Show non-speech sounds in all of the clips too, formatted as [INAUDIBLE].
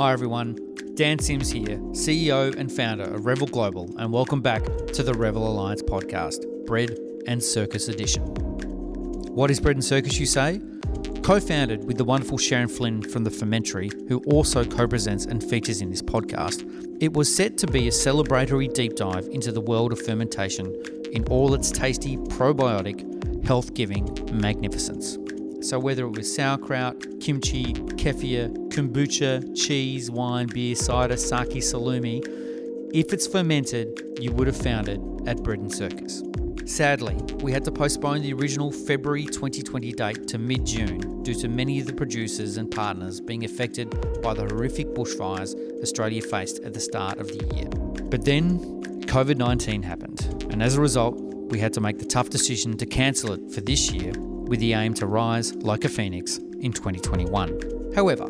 Hi, everyone. Dan Sims here, CEO and founder of Revel Global, and welcome back to the Revel Alliance podcast, Bread and Circus Edition. What is Bread and Circus, you say? Co founded with the wonderful Sharon Flynn from The Fermentary, who also co presents and features in this podcast, it was set to be a celebratory deep dive into the world of fermentation in all its tasty, probiotic, health giving magnificence. So, whether it was sauerkraut, kimchi, kefir, kombucha, cheese, wine, beer, cider, sake, salumi, if it's fermented, you would have found it at Bread and Circus. Sadly, we had to postpone the original February 2020 date to mid June due to many of the producers and partners being affected by the horrific bushfires Australia faced at the start of the year. But then COVID 19 happened, and as a result, we had to make the tough decision to cancel it for this year with the aim to rise like a phoenix in 2021. However,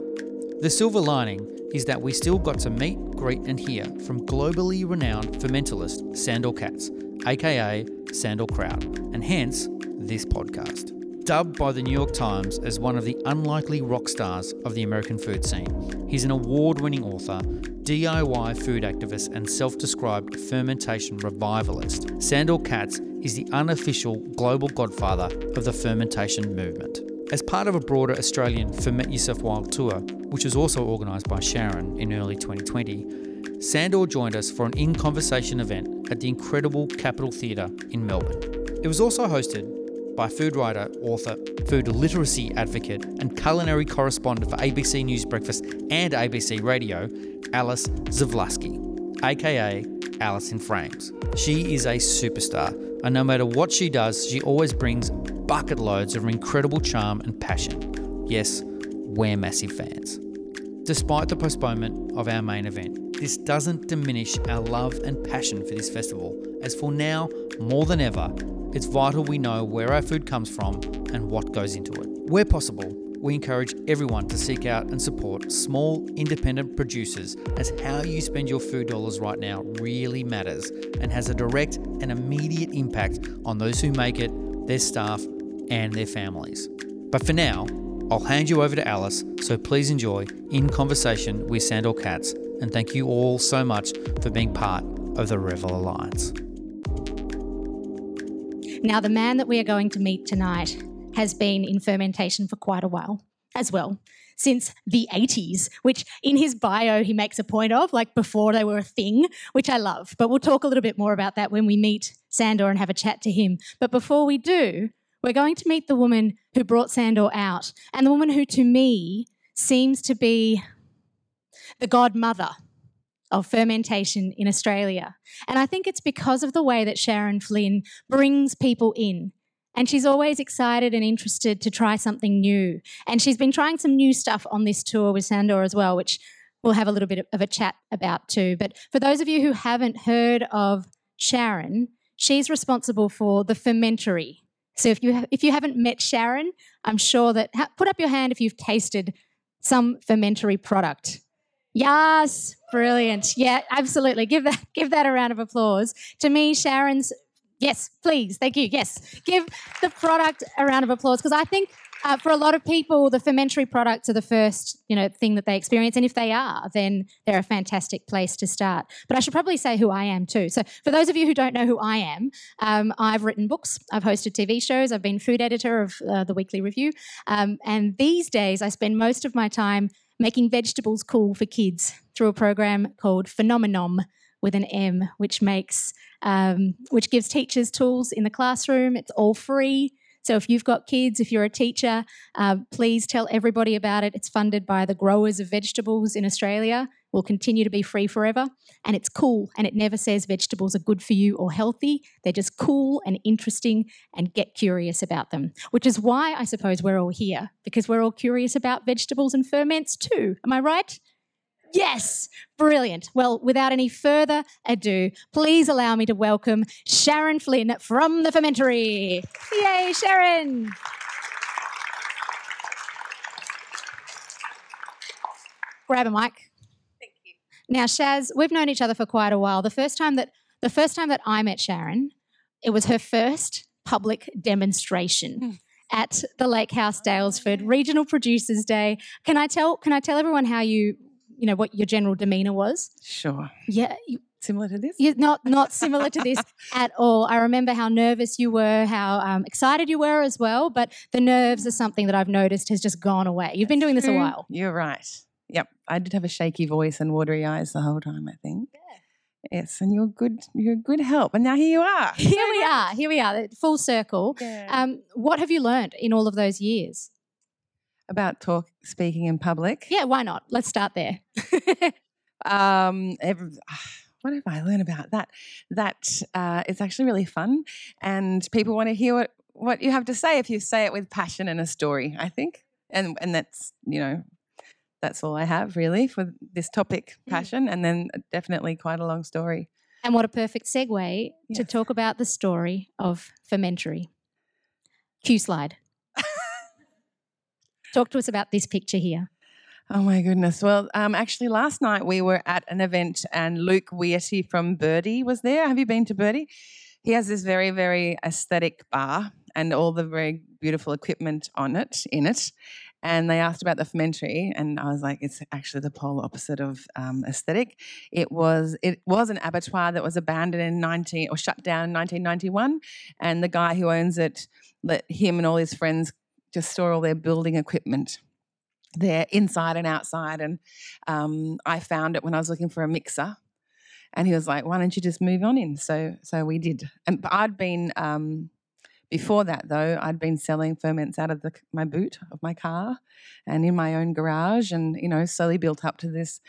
the silver lining is that we still got to meet, greet, and hear from globally renowned fermentalist Sandor Katz, aka Sandorkraut, and hence this podcast. Dubbed by the New York Times as one of the unlikely rock stars of the American food scene, he's an award winning author, DIY food activist, and self described fermentation revivalist. Sandor Katz is the unofficial global godfather of the fermentation movement. As part of a broader Australian Ferment Yourself Wild tour, which was also organised by Sharon in early 2020, Sandor joined us for an in conversation event at the incredible Capitol Theatre in Melbourne. It was also hosted by food writer, author, food literacy advocate, and culinary correspondent for ABC News Breakfast and ABC Radio, Alice Zaslavsky, aka Alice in Frames. She is a superstar, and no matter what she does, she always brings bucket loads of incredible charm and passion. Yes, we're massive fans. Despite the postponement of our main event, this doesn't diminish our love and passion for this festival, as for now, more than ever, it's vital we know where our food comes from and what goes into it. Where possible, we encourage everyone to seek out and support small independent producers as how you spend your food dollars right now really matters and has a direct and immediate impact on those who make it, their staff, and their families. But for now, I'll hand you over to Alice, so please enjoy In Conversation with Sandor Katz, and thank you all so much for being part of the Revel Alliance. Now, the man that we are going to meet tonight has been in fermentation for quite a while as well, since the 80s, which in his bio he makes a point of, like before they were a thing, which I love. But we'll talk a little bit more about that when we meet Sandor and have a chat to him. But before we do, we're going to meet the woman who brought Sandor out, and the woman who, to me, seems to be the godmother of fermentation in Australia. And I think it's because of the way that Sharon Flynn brings people in. And she's always excited and interested to try something new. And she's been trying some new stuff on this tour with Sandor as well, which we'll have a little bit of a chat about too. But for those of you who haven't heard of Sharon, she's responsible for the fermentary. So if you ha- if you haven't met Sharon, I'm sure that ha- put up your hand if you've tasted some fermentary product. Yes, brilliant. Yeah, absolutely. Give that [LAUGHS] give that a round of applause. To me, Sharon's yes, please, thank you. Yes, give the product a round of applause because I think uh, for a lot of people, the fermentary products are the first you know thing that they experience, and if they are, then they're a fantastic place to start. But I should probably say who I am too. So for those of you who don't know who I am, um, I've written books, I've hosted TV shows, I've been food editor of uh, the Weekly Review, um, and these days I spend most of my time making vegetables cool for kids through a program called Phenomenom with an M, which makes um, which gives teachers tools in the classroom. It's all free. So if you've got kids, if you're a teacher, uh, please tell everybody about it. It's funded by the growers of vegetables in Australia. Will continue to be free forever, and it's cool. And it never says vegetables are good for you or healthy. They're just cool and interesting, and get curious about them. Which is why I suppose we're all here because we're all curious about vegetables and ferments too. Am I right? Yes, brilliant. Well, without any further ado, please allow me to welcome Sharon Flynn from the Fermentary. Yay, Sharon! Grab a mic. Thank you. Now, Shaz, we've known each other for quite a while. The first time that the first time that I met Sharon, it was her first public demonstration hmm. at the Lake House Daylesford Regional Producers Day. Can I tell can I tell everyone how you you know, what your general demeanor was? Sure. Yeah, you, Similar to this? you're not not similar to this [LAUGHS] at all. I remember how nervous you were, how um, excited you were as well. But the nerves are something that I've noticed has just gone away. You've been doing this a while. You're right. Yep. I did have a shaky voice and watery eyes the whole time, I think. Yes, and you're good you're good help. And now here you are. [LAUGHS] Here we are. Here we are. Full circle. Yeah. Um, what have you learned in all of those years? About talk speaking in public. Yeah, why not? Let's start there. [LAUGHS] Um ev- [SIGHS] what have I learned about that? That uh, it's actually really fun and people want to hear what, what you have to say if you say it with passion and a story, I think. And and that's, you know, that's all I have really for this topic, Mm. passion, and then definitely quite a long story. and what a perfect segue to talk about the story of Fermentary. Q slide. Talk to us about this picture here. Oh my goodness. Well, um, actually, last night we were at an event and Luke Whearty from Byrdi was there. Have you been to Byrdi? He has this very, very aesthetic bar and all the very beautiful equipment on it, in it. And they asked about the fermentary, and I was like, "It's actually the polar opposite of um, aesthetic." It was it was an abattoir that was abandoned in nineteen or shut down in nineteen ninety one, and the guy who owns it let him and all his friends just store all their building equipment there inside and outside. And um, I found it when I was looking for a mixer. And he was like, "Why don't you just move on in?" So, so we did. And I'd been um, before that though. I'd been selling ferments out of the, my boot of my car, and in my own garage, and you know, slowly built up to this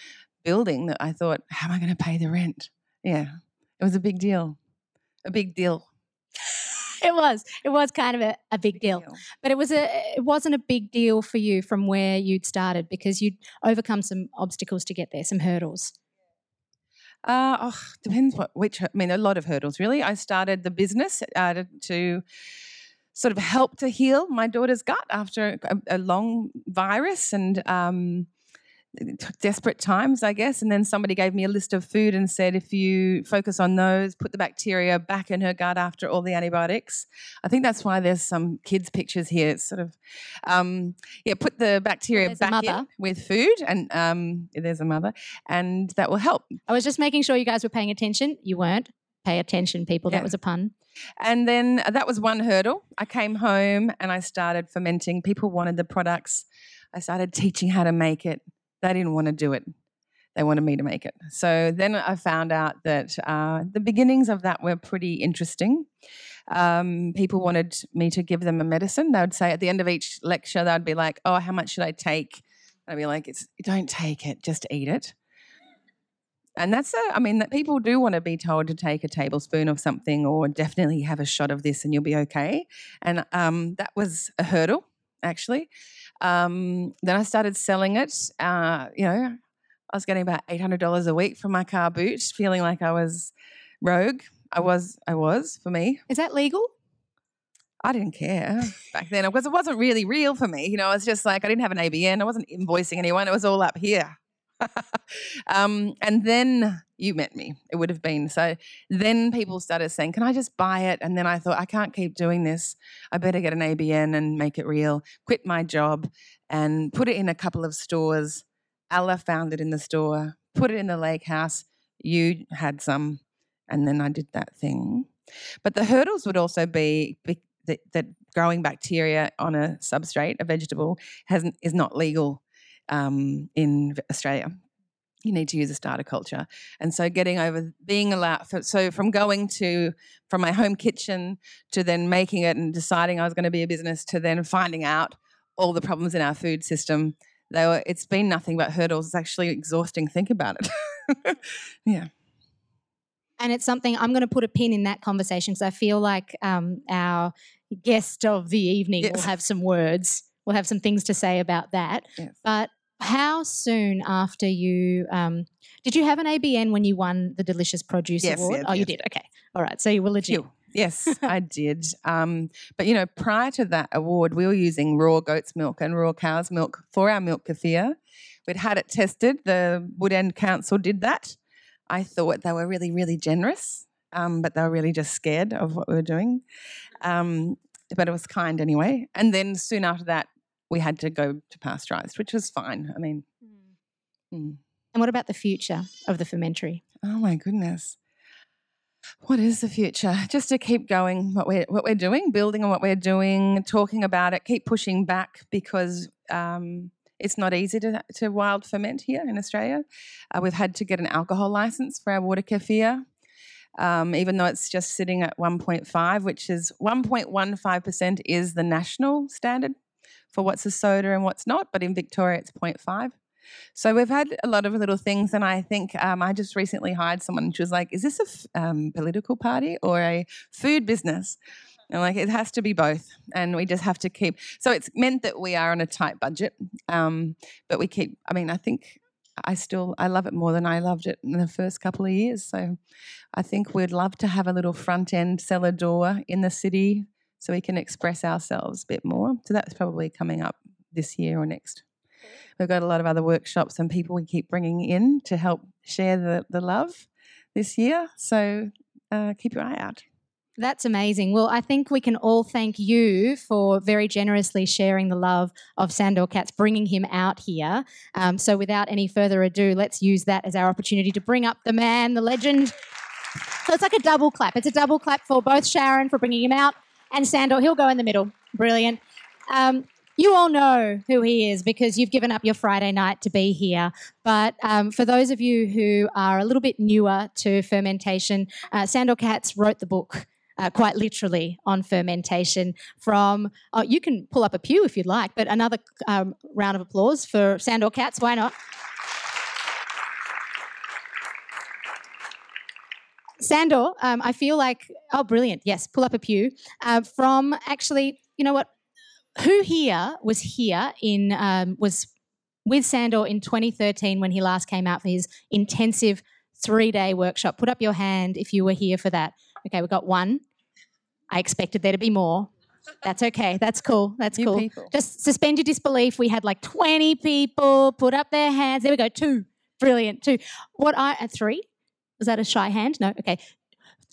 building that I thought, "How am I going to pay the rent?" Yeah, it was a big deal. A big deal. It was. It was kind of a, a big deal. But it was a it wasn't a big deal for you from where you'd started because you'd overcome some obstacles to get there, some hurdles. Uh, oh, depends what which. I mean, a lot of hurdles really. I started the business uh, to, to sort of help to heal my daughter's gut after a, a long virus and um, desperate times, I guess. And then somebody gave me a list of food and said, if you focus on those, put the bacteria back in her gut after all the antibiotics. I think that's why there's some kids' pictures here. It's sort of, um, yeah, put the bacteria there's back in with food, and um, there's a mother, and that will help. I was just making sure you guys were paying attention. You weren't. Pay attention, people. Yeah. That was a pun. And then uh, that was one hurdle. I came home and I started fermenting. People wanted the products. I started teaching how to make it. They didn't want to do it. They wanted me to make it. So then I found out that uh, the beginnings of that were pretty interesting. Um, people wanted me to give them a medicine. They would say at the end of each lecture, they'd be like, "Oh, how much should I take?" I'd be like, "It's don't take it, just eat it." And that's, a, I mean, that people do want to be told to take a tablespoon of something or definitely have a shot of this and you'll be okay. And um, that was a hurdle, actually. Um, then I started selling it. Uh, you know, I was getting about $800 a week from my car boot, feeling like I was rogue. I was, I was for me. Is that legal? I didn't care back then because it wasn't really real for me. You know, it's just like I didn't have an ABN. I wasn't invoicing anyone. It was all up here. [LAUGHS] um, and then you met me. It would have been so. Then people started saying, "Can I just buy it?" And then I thought, I can't keep doing this. I better get an ABN and make it real. Quit my job and put it in a couple of stores. Ella found it in the store. Put it in the lake house. You had some, and then I did that thing. But the hurdles would also be, that, that growing bacteria on a substrate, a vegetable, hasn't is not legal um, in Australia. You need to use a starter culture, and so getting over being allowed. For, so from going to from my home kitchen to then making it and deciding I was going to be a business to then finding out all the problems in our food system. They were. It's been nothing but hurdles. It's actually exhausting. Think about it. [LAUGHS] yeah. And it's something I'm going to put a pin in that conversation because I feel like um, our guest of the evening will have some words. We'll have some things to say about that. Yes. But how soon after you um, did you have an ABN when you won the Delicious Produce Yes, Award? yes, oh, you did. Okay, all right. So you were legit. Phew. Yes, [LAUGHS] I did. Um, but you know, prior to that award, we were using raw goat's milk and raw cow's milk for our milk kefir. We'd had it tested. The Woodend Council did that. I thought they were really, really generous, um, but they were really just scared of what we were doing. Um, but it was kind anyway. And then soon after that, we had to go to pasteurized, which was fine. I mean, mm. And what about the future of the fermentary? Oh my goodness. What is the future? Just to keep going what we're what we're doing, building on what we're doing, talking about it, keep pushing back because um, it's not easy to, to wild ferment here in Australia. Uh, we've had to get an alcohol license for our water kefir, um, even though it's just sitting at 1.5, which is 1.15% is the national standard for what's a soda and what's not, but in Victoria it's 0.5. So we've had a lot of little things, and I think um, I just recently hired someone. and She was like, "Is this a f- um, political party or a food business?" And like, it has to be both, and we just have to keep. So it's meant that we are on a tight budget, um, but we keep. I mean, I think I still I love it more than I loved it in the first couple of years. So I think we'd love to have a little front end cellar door in the city so we can express ourselves a bit more. So that's probably coming up this year or next. We've got a lot of other workshops and people we keep bringing in to help share the, the love this year. So uh, keep your eye out. That's amazing. Well, I think we can all thank you for very generously sharing the love of Sandor Katz, bringing him out here. Um, so, without any further ado, let's use that as our opportunity to bring up the man, the legend. So, it's like a double clap. It's a double clap for both Sharon for bringing him out and Sandor. He'll go in the middle. Brilliant. Um, you all know who he is because you've given up your Friday night to be here. But um, for those of you who are a little bit newer to fermentation, uh, Sandor Katz wrote the book. Uh, quite literally on fermentation from oh, you can pull up a pew if you'd like but another um, round of applause for sandor katz why not Sandor, um, I feel like, oh, brilliant. Yes, pull up a pew. Uh, from actually, you know what? who here was here in um, was with Sandor in 2013 when he last came out for his intensive three day workshop? Put up your hand if you were here for that. Okay, we got one. I expected there to be more. That's okay. That's cool. That's cool. People. Just suspend your disbelief. We had like 20 people put up their hands. There we go. Two. Brilliant. Two. What I, uh, three? Was that a shy hand? No. Okay.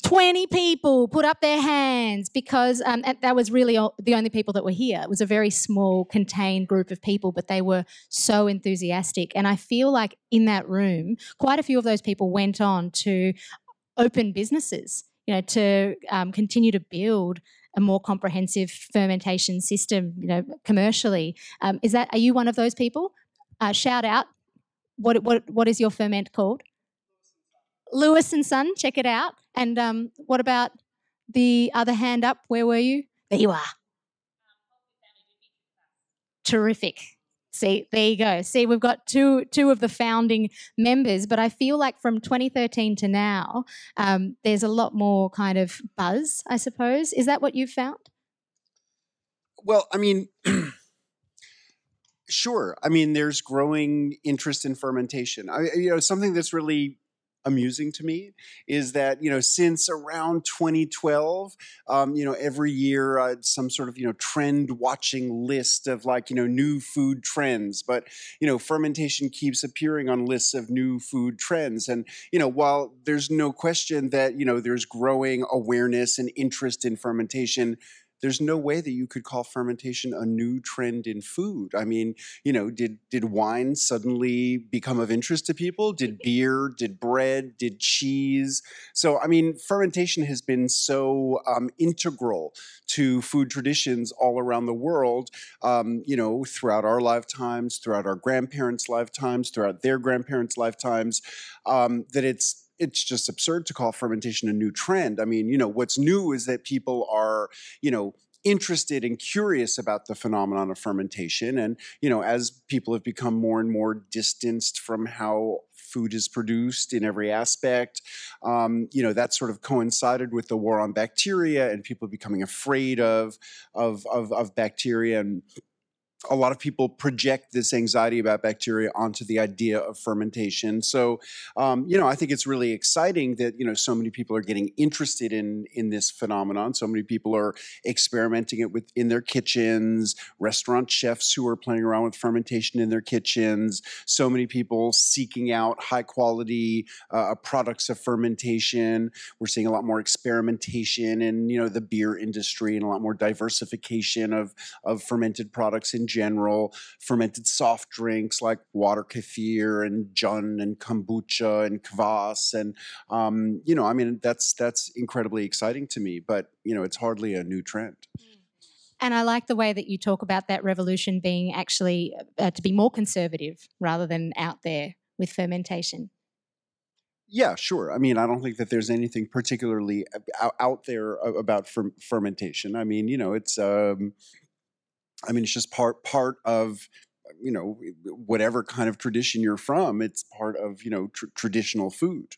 20 people put up their hands because um, that was really the only people that were here. It was a very small, contained group of people, but they were so enthusiastic. And I feel like in that room, quite a few of those people went on to open businesses, you know, to um, continue to build a more comprehensive fermentation system, you know, commercially. Um, is that, are you one of those people? Uh, shout out. What, what, what is your ferment called? Lewis and Son, check it out. And um, what about the other hand up? Where were you? There you are. Terrific. See, there you go. See, we've got two two of the founding members, but I feel like from 2013 to now, um, there's a lot more kind of buzz. I suppose is that what you've found? Well, I mean. [CLEARS THROAT] sure. I mean, there's growing interest in fermentation. I, you know, something that's really amusing to me is that you know since around 2012 um, you know every year uh, some sort of you know trend watching list of like you know new food trends but you know fermentation keeps appearing on lists of new food trends. And you know while there's no question that you know there's growing awareness and interest in fermentation there's no way that you could call fermentation a new trend in food. I mean, you know, did did wine suddenly become of interest to people? Did [LAUGHS] beer? Did bread? Did cheese? So, I mean, fermentation has been so um, integral to food traditions all around the world. Um, you know, throughout our lifetimes, throughout our grandparents' lifetimes, throughout their grandparents' lifetimes, um, that it's it's just absurd to call fermentation a new trend. I mean, you know, what's new is that people are, you know, interested and curious about the phenomenon of fermentation and you know as people have become more and more distanced from how food is produced in every aspect um, you know that sort of coincided with the war on bacteria and people becoming afraid of of of, of bacteria and a lot of people project this anxiety about bacteria onto the idea of fermentation. So, um, you know, I think it's really exciting that you know so many people are getting interested in in this phenomenon. So many people are experimenting it with in their kitchens. Restaurant chefs who are playing around with fermentation in their kitchens. So many people seeking out high quality uh, products of fermentation. We're seeing a lot more experimentation in you know the beer industry and a lot more diversification of of fermented products in general, fermented soft drinks like water kefir and jun and kombucha and kvass, and um, you know, I mean, that's that's incredibly exciting to me. But you know, it's hardly a new trend. And I like the way that you talk about that revolution being actually uh, to be more conservative rather than out there with fermentation. Yeah, sure. I mean, I don't think that there's anything particularly out, out there about fermentation. I mean, you know, it's um, I mean, it's just part part of you know whatever kind of tradition you're from. It's part of you know tr- traditional food.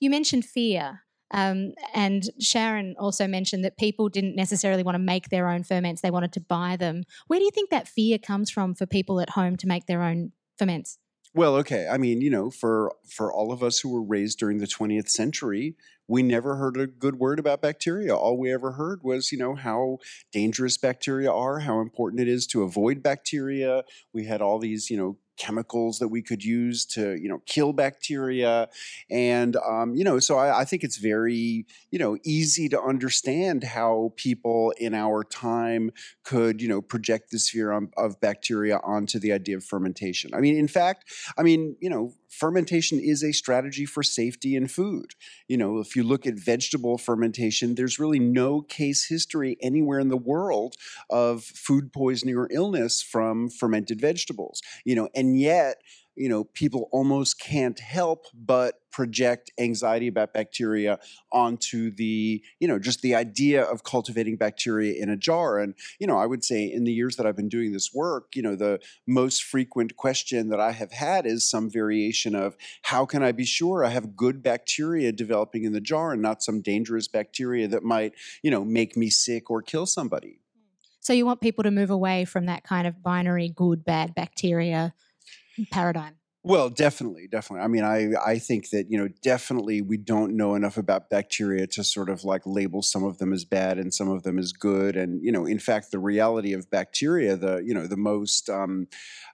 You mentioned fear. Um, and Sharon also mentioned that people didn't necessarily want to make their own ferments, they wanted to buy them. Where do you think that fear comes from for people at home to make their own ferments? Well, okay. I mean, you know, for for all of us who were raised during the 20th century, we never heard a good word about bacteria. All we ever heard was, you know, how dangerous bacteria are, how important it is to avoid bacteria. We had all these, you know, chemicals that we could use to you know kill bacteria. And um, you know so I, I, think it's very you know easy to understand how people in our time could you know project this fear of, of bacteria onto the idea of fermentation. I mean in fact i mean you know fermentation is a strategy for safety in food. You know, if you look at vegetable fermentation, there's really no case history anywhere in the world of food poisoning or illness from fermented vegetables. You know, and yet you know, people almost can't help but project anxiety about bacteria onto the, you know, just the idea of cultivating bacteria in a jar. And, you know, I would say in the years that I've been doing this work, you know, the most frequent question that I have had is some variation of how can I be sure I have good bacteria developing in the jar and not some dangerous bacteria that might, you know, make me sick or kill somebody. So you want people to move away from that kind of binary good, bad bacteria paradigm. Well, definitely, definitely. I mean, I I think that you know definitely we don't know enough about bacteria to sort of like label some of them as bad and some of them as good. And you know, in fact, the reality of bacteria, the you know the most um,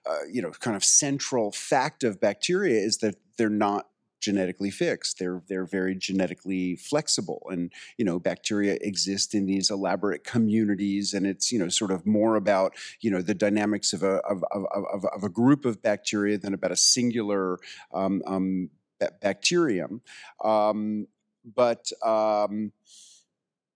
uh, you know kind of central fact of bacteria is that they're not genetically fixed. They're they're very genetically flexible, and you know bacteria exist in these elaborate communities, and it's you know sort of more about you know the dynamics of a of of, of, of a group of bacteria than about a singular um, um, bacterium. Um, but um,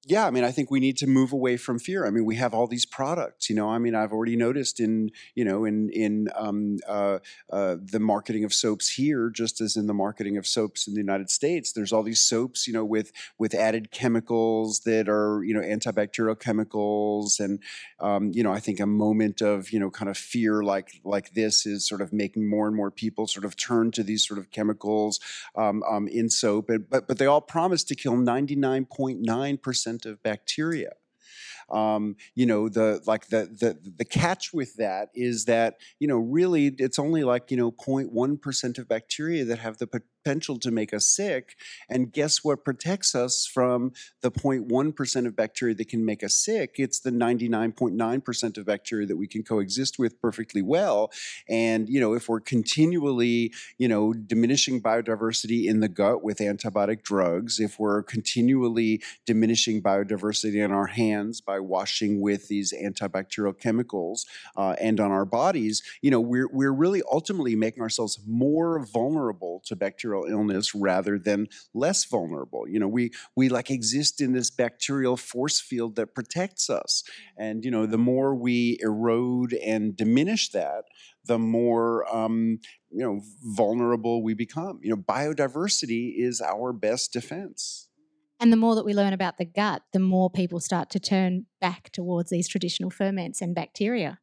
yeah, I mean, I think we need to move away from fear. I mean, we have all these products, you know. I mean, I've already noticed in, you know, in in um, uh, uh, the marketing of soaps here, just as in the marketing of soaps in the United States, there's all these soaps, you know, with with added chemicals that are, you know, antibacterial chemicals, and um, you know, I think a moment of, you know, kind of fear like like this is sort of making more and more people sort of turn to these sort of chemicals um, um in soap, and, but but they all promise to kill 99.9 percent of bacteria. Um, you know the like the the the catch with that is that you know really it's only like you know 0.1 percent of bacteria that have the potential to make us sick. And guess what protects us from the 0.1% of bacteria that can make us sick? It's the 99.9% of bacteria that we can coexist with perfectly well. And, you know, if we're continually, you know, diminishing biodiversity in the gut with antibiotic drugs, if we're continually diminishing biodiversity in our hands by washing with these antibacterial chemicals uh, and on our bodies, you know, we're, we're really ultimately making ourselves more vulnerable to bacterial bacterial illness rather than less vulnerable. You know, we we like exist in this bacterial force field that protects us. And you know, the more we erode and diminish that, the more um, you know vulnerable we become. You know, biodiversity is our best defense. And the more that we learn about the gut, the more people start to turn back towards these traditional ferments and bacteria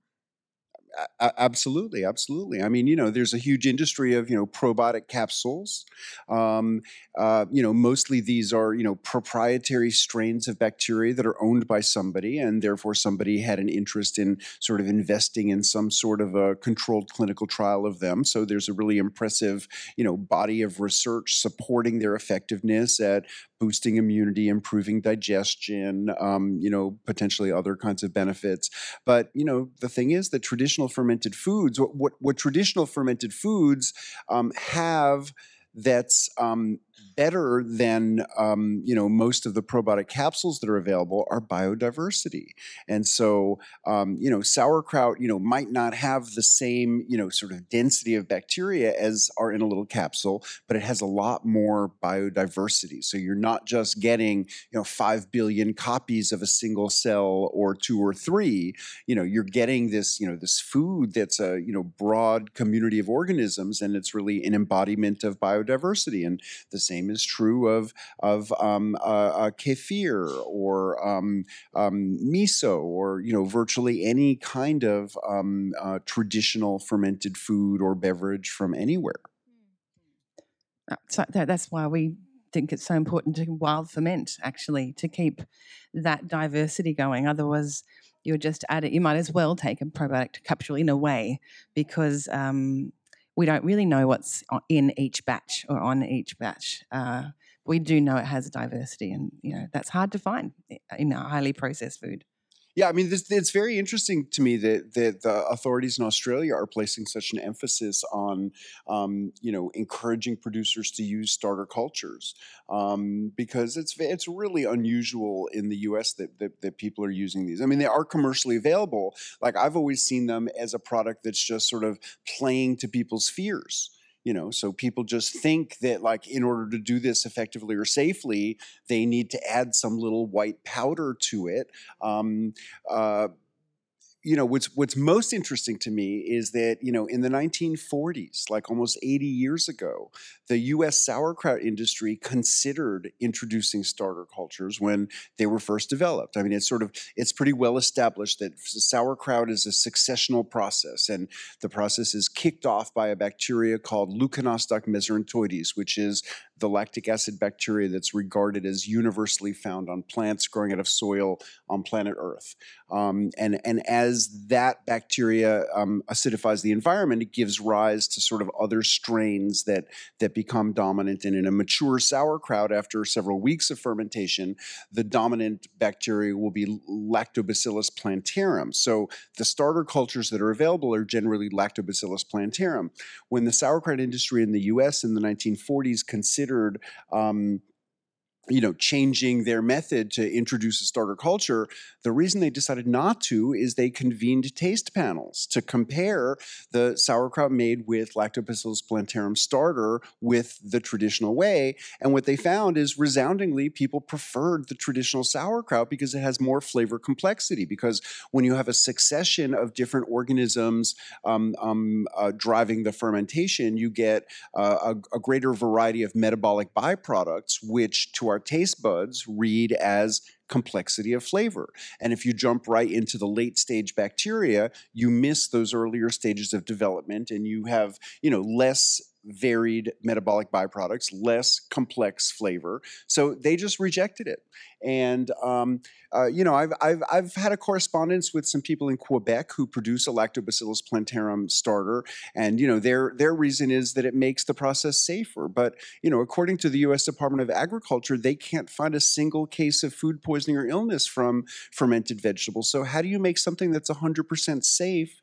absolutely, absolutely. I mean, you know, there's a huge industry of you know probiotic capsules. Um, uh, you know, mostly these are you know proprietary strains of bacteria that are owned by somebody, and therefore somebody had an interest in sort of investing in some sort of a controlled clinical trial of them. So there's a really impressive you know body of research supporting their effectiveness at boosting immunity, improving digestion, um, you know, potentially other kinds of benefits. But you know, the thing is that traditional fermented foods, what what, what traditional fermented foods um, have that's um, better than um, you know most of the probiotic capsules that are available are biodiversity. And so um, you know sauerkraut you know might not have the same you know sort of density of bacteria as are in a little capsule but it has a lot more biodiversity. So you're not just getting you know 5 billion copies of a single cell or two or three. You know you're getting this you know this food that's a you know broad community of organisms and it's really an embodiment of biodiversity. And the same is true of of um, uh, uh, kefir or um, um, miso or you know virtually any kind of um, uh, traditional fermented food or beverage from anywhere. Uh, So that's why we think it's so important to wild ferment, actually, to keep that diversity going. Otherwise, you're just it. You might as well take a probiotic capsule in a way because um, we don't really know what's in each batch or on each batch. Uh, we do know it has diversity, and you know that's hard to find in a highly processed food. Yeah, I mean, this, it's very interesting to me that, that the authorities in Australia are placing such an emphasis on, um, you know, encouraging producers to use starter cultures um, because it's it's really unusual in the U.S. That, that that people are using these. I mean, they are commercially available. Like I've always seen them as a product that's just sort of playing to people's fears you know so people just think that like in order to do this effectively or safely they need to add some little white powder to it. Um, uh, you know what's what's most interesting to me is that you know in the 1940s like almost 80 years ago the US sauerkraut industry considered introducing starter cultures when they were first developed. I mean it's sort of it's pretty well established that sauerkraut is a successional process and the process is kicked off by a bacteria called Leuconostoc mesenteroides which is the lactic acid bacteria that's regarded as universally found on plants growing out of soil on planet Earth. Um, and, and as that bacteria um, acidifies the environment, it gives rise to sort of other strains that, that become dominant. And in a mature sauerkraut, after several weeks of fermentation, the dominant bacteria will be Lactobacillus plantarum. So the starter cultures that are available are generally Lactobacillus plantarum. When the sauerkraut industry in the US in the 1940s considered um, you know, changing their method to introduce a starter culture, the reason they decided not to is they convened taste panels to compare the sauerkraut made with Lactobacillus plantarum starter with the traditional way. And what they found is resoundingly people preferred the traditional sauerkraut because it has more flavor complexity. Because when you have a succession of different organisms um, um, uh, driving the fermentation, you get uh, a, a greater variety of metabolic byproducts, which to our taste buds read as complexity of flavor. And if you jump right into the late stage bacteria, you miss those earlier stages of development and you have, you know, less varied metabolic byproducts, less complex flavor. So they just rejected it. And um, uh, you know, I've, I've I've had a correspondence with some people in Quebec who produce a Lactobacillus plantarum starter, and you know, their their reason is that it makes the process safer. But you know, according to the U.S. Department of Agriculture, they can't find a single case of food poisoning or illness from fermented vegetables. So how do you make something that's 100% safe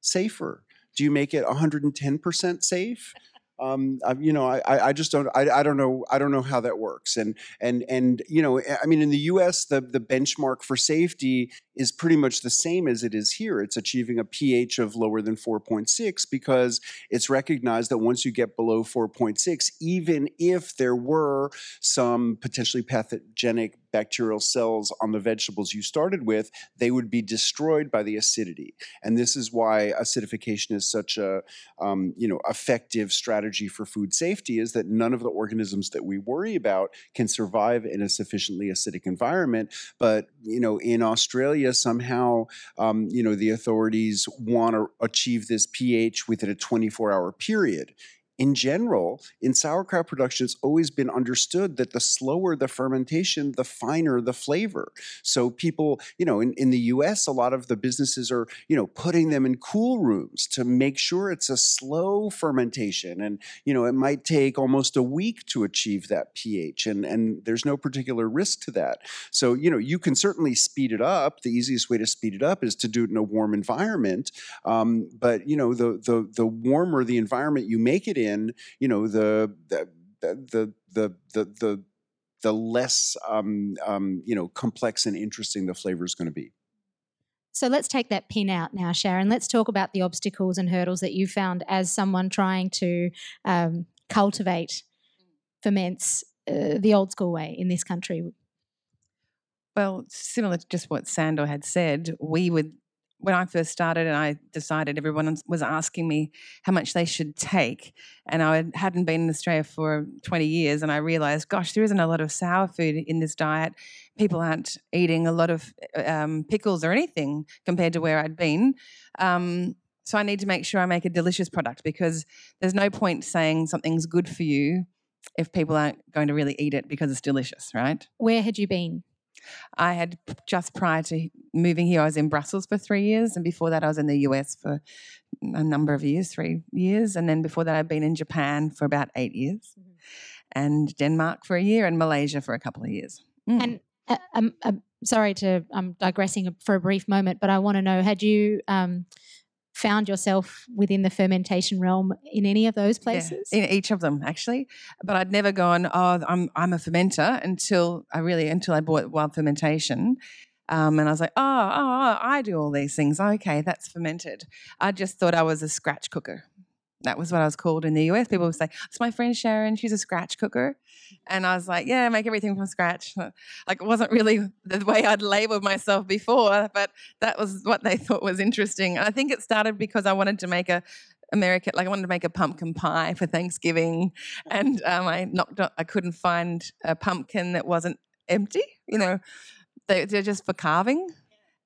safer? Do you make it 110% safe? Um, you know, I, I just don't, I, I don't know, I don't know how that works. And and and you know, I mean, in the U.S., the the benchmark for safety is pretty much the same as it is here. It's achieving a pH of lower than 4.6 because it's recognized that once you get below 4.6, even if there were some potentially pathogenic bacterial cells on the vegetables you started with, they would be destroyed by the acidity. And this is why acidification is such a um, you know effective strategy for food safety is that none of the organisms that we worry about can survive in a sufficiently acidic environment. But you know, in Australia, somehow um, you know the authorities want to achieve this pH within a 24-hour period in general, in sauerkraut production, it's always been understood that the slower the fermentation, the finer the flavor. So people, you know, in, in the US, a lot of the businesses are, you know, putting them in cool rooms to make sure it's a slow fermentation. And, you know, it might take almost a week to achieve that pH. And, and there's no particular risk to that. So, you know, you can certainly speed it up. The easiest way to speed it up is to do it in a warm environment. Um, but, you know, the, the, the warmer the environment you make it in, in, you know, the, the the the the the, the the less um, um, you know complex and interesting the flavor is going to be. So let's take that pin out now, Sharon. Let's talk about the obstacles and hurdles that you found as someone trying to um, cultivate ferments uh, the old school way in this country. Well, similar to just what Sandor had said, we would when I first started and I decided everyone was asking me how much they should take, and I hadn't been in Australia for 20 years, and I realized, gosh, there isn't a lot of sour food in this diet. People aren't eating a lot of um, pickles or anything compared to where I'd been. Um, so I need to make sure I make a delicious product because there's no point saying something's good for you if people aren't going to really eat it because it's delicious, right? Where had you been? I had just prior to moving here, I was in Brussels for three years, and before that, I was in the US for a number of years, three years, and then before that, I'd been in Japan for about eight years, mm-hmm. and Denmark for a year, and Malaysia for a couple of years. Mm. And uh, I'm, um, I'm, sorry to I'm digressing for a brief moment, but I want to know: had you um, found yourself within the fermentation realm in any of those places? Yeah, in each of them, actually. But I'd never gone, oh, I'm I'm a fermenter until I really until I bought Wild Fermentation. Um, and I was like, oh, oh, oh, I do all these things. Okay, that's fermented. I just thought I was a scratch cooker. That was what I was called in the US. People would say, It's my friend Sharon, she's a scratch cooker. And I was like, Yeah, I make everything from scratch. [LAUGHS] Like, it wasn't really the way I'd labeled myself before, but that was what they [LAUGHS] thought was interesting. I think it started because I wanted to make a, American, like I wanted to make a pumpkin pie for Thanksgiving, and um, I knocked. I couldn't find a pumpkin that wasn't empty. You know, they, they're just for carving.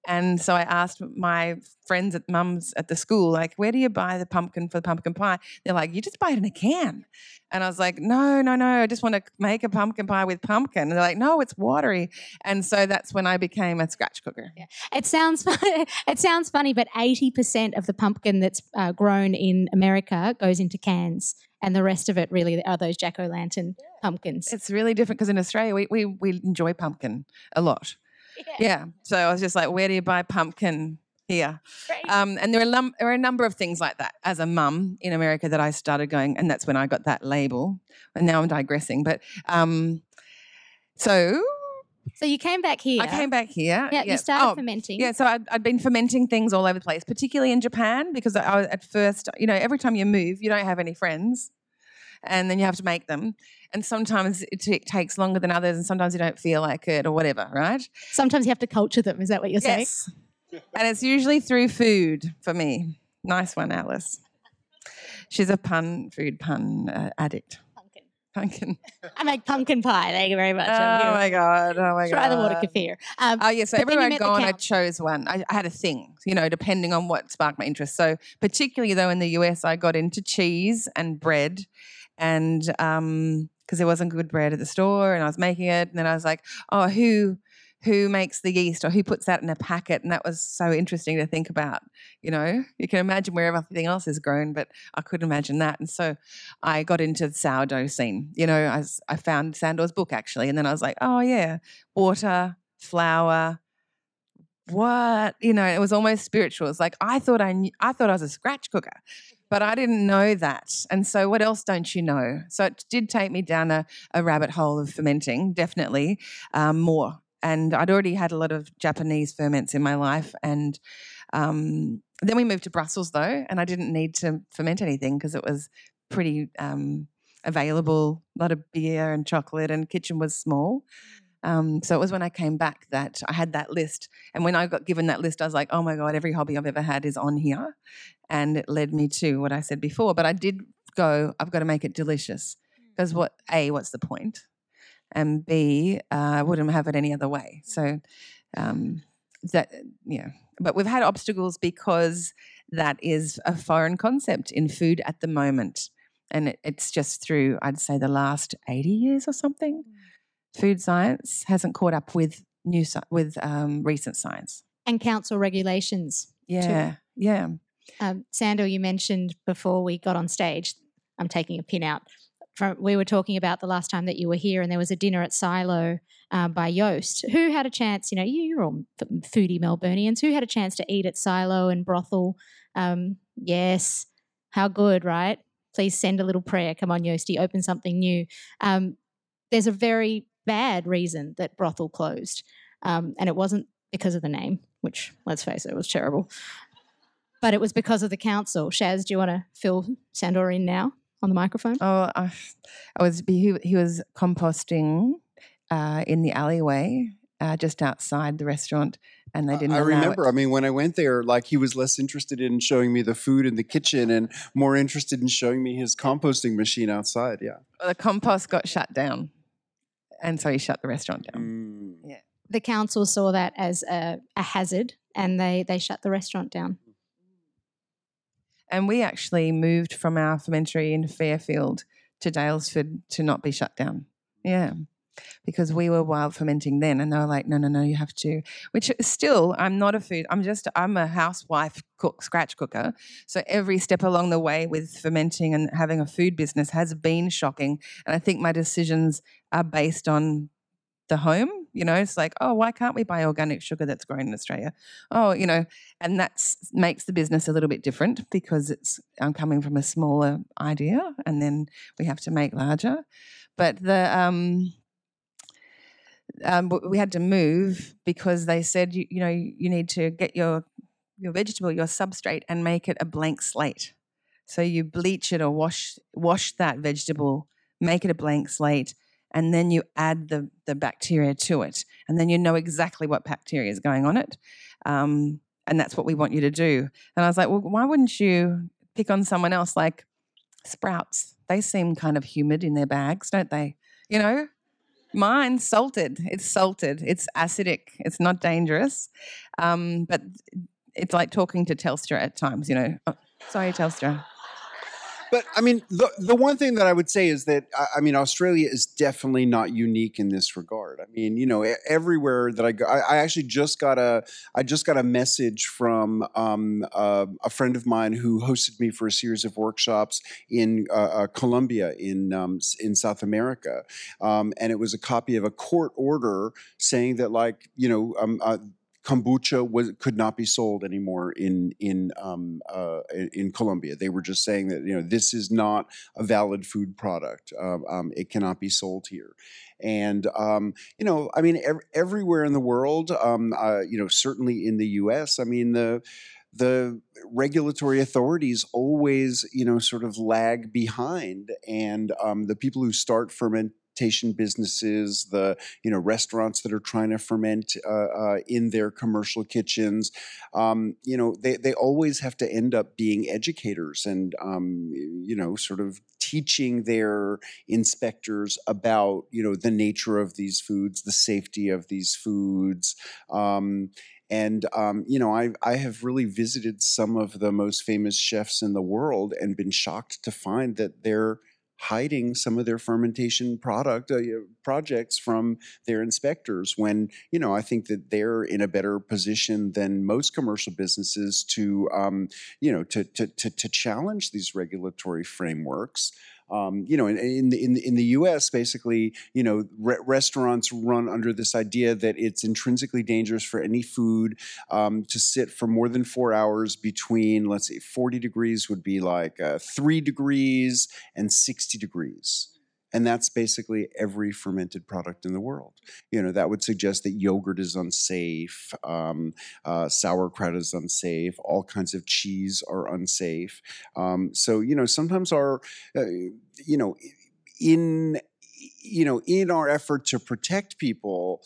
And so I asked my friends at mum's at the school, like, where do you buy the pumpkin for the pumpkin pie? They're like, you just buy it in a can. And I was like, no, no, no, I just want to make a pumpkin pie with pumpkin. And they're like, no, it's watery. And so that's when I became a scratch cooker. Yeah. It sounds [LAUGHS] funny, it sounds funny, but 80% of the pumpkin that's uh, grown in America goes into cans and the rest of it really are those jack o' lantern pumpkins. It's really different because in Australia we, we we enjoy pumpkin a lot. [LAUGHS] Yeah. yeah. So I was just like, where do you buy pumpkin here? Um, and there are, lum- there are a number of things like that as a mum in America that I started going, and that's when I got that label. And now I'm digressing. But um, so so you came back here. I came back here. Yeah, yeah. you started oh, fermenting. Yeah, so I'd, I'd, been fermenting things all over the place, particularly in Japan, because I was at first, you know, every time you move, you don't have any friends, and then you have to make them and sometimes it t- takes longer than others, and sometimes you don't feel like it or whatever, right? Sometimes you have to culture them. Is that what you're saying? Yes. and it's usually through food for me. Nice one, Alice. She's a pun, food pun uh, addict. Pumpkin. Pumpkin. [LAUGHS] I make pumpkin pie. Thank you very much. Oh my god! Oh my Try god! Try the water kefir. Um, oh yeah. So everywhere I'd gone, I chose one. I, I, had a thing, you know, depending on what sparked my interest. So particularly though in the US, I got into cheese and bread, and um, because there wasn't good bread at the store and I was making it. And then I was like, oh, who who makes the yeast or who puts that in a packet? And that was so interesting to think about. You know, you can imagine where everything else is grown, but I couldn't imagine that. And so I got into the sourdough scene. You know, I, I found Sandor's book actually. And then I was like, oh, yeah, water, flour, what you know it was almost spiritual it's like i thought i knew, i thought i was a scratch cooker but I didn't know that. And so, what else don't you know? So, it did take me down a, a rabbit hole of fermenting, definitely um, more. And I'd already had a lot of Japanese ferments in my life. And um, then we moved to Brussels, though, and I didn't need to ferment anything because it was pretty um, available a lot of beer and chocolate, and kitchen was small. Um, so it was when I came back that I had that list. And when I got given that list, I was like, oh my God, every hobby I've ever had is on here. And it led me to what I said before. But I did go, I've got to make it delicious. Because mm. what, A, what's the point? And B, uh, I wouldn't have it any other way. So um, that, yeah. But we've had obstacles because that is a foreign concept in food at the moment. And it, it's just through, I'd say, the last 80 years or something. Mm food science hasn't caught up with new with um, recent science and council regulations. Yeah, too. yeah. Um, Sandor, you mentioned before we got on stage. I'm taking a pin out. From, we were talking about the last time that you were here, and there was a dinner at Silo uh, by Joost. Who had a chance? You know, you're all foodie Melburnians. Who had a chance to eat at Silo and Brothl? Um, yes, how good, right? please send a little prayer. Come on, Yosti, open something new. Um, there's a very bad reason that Brothl closed, um, and it wasn't because of the name, which let's face it, was terrible. But it was because of the council. Shaz, do you want to fill Sandor in now on the microphone? Oh, I, I was he, he was composting uh, in the alleyway uh, just outside the restaurant, and they didn't. I allow remember. It. I mean, when I went there, like he was less interested in showing me the food in the kitchen and more interested in showing me his composting machine outside. Yeah. the compost got shut down, and so he shut the restaurant down. Mm. the council saw that as a, a hazard, and they they shut the restaurant down. And we actually moved from our fermentary in Fairfield to Daylesford to not be shut down. Yeah. Because we were wild fermenting then, and they were like, no, no, no, you have to. Which is still, I'm not a food, I'm just, I'm a housewife cook, scratch cooker. So every step along the way with fermenting and having a food business has been shocking. And I think my decisions are based on the home. You know, it's like, oh, why can't we buy organic sugar that's grown in Australia? Oh, you know, and that makes the business a little bit different because it's I'm coming from a smaller idea, and then we have to make larger. But the um, um, we had to move because they said you, you know you need to get your your vegetable your substrate and make it a blank slate. So you bleach it or wash wash that vegetable, make it a blank slate, and then you add the the bacteria to it, and then you know exactly what bacteria is going on it. Um, and that's what we want you to do. And I was like, well, why wouldn't you pick on someone else like sprouts? They seem kind of humid in their bags, don't they? You know, mine's salted. It's salted. It's acidic. It's not dangerous, um, but it's like talking to Telstra at times. You know, oh, sorry, Telstra. But I mean, the the one thing that I would say is that I, I mean, Australia is definitely not unique in this regard. I mean, you know, everywhere that I go, I, I actually just got a I just got a message from um, uh, a friend of mine who hosted me for a series of workshops in uh, uh, Colombia in um, in South America, um, and it was a copy of a court order saying that, like, you know. Uh, kombucha was could not be sold anymore in in um, uh, in, Colombia. They were just saying that you know this is not a valid food product. Um, um, it cannot be sold here. And um, you know, I mean, ev- everywhere in the world, um, uh, you know, certainly in the U.S., I mean the the regulatory authorities always, you know, sort of lag behind, and um, the people who start ferment fermentation businesses, the you know restaurants that are trying to ferment uh, uh, in their commercial kitchens. Um, you know, they they always have to end up being educators and um, you know sort of teaching their inspectors about you know the nature of these foods, the safety of these foods. Um, and um, you know, I I have really visited some of the most famous chefs in the world and been shocked to find that they're hiding some of their fermentation product uh, projects from their inspectors when you know i think that they're in a better position than most commercial businesses to um, you know to, to, to, to challenge these regulatory frameworks um, you know, in, in the in in the U.S., basically, you know, re- restaurants run under this idea that it's intrinsically dangerous for any food um, to sit for more than four hours between, let's say, 40 degrees would be like uh, three degrees and 60 degrees. And that's basically every fermented product in the world. You know, that would suggest that yogurt is unsafe, um, uh, sauerkraut is unsafe, all kinds of cheese are unsafe. Um, so, you know, sometimes our, uh, you know, in you know in our effort to protect people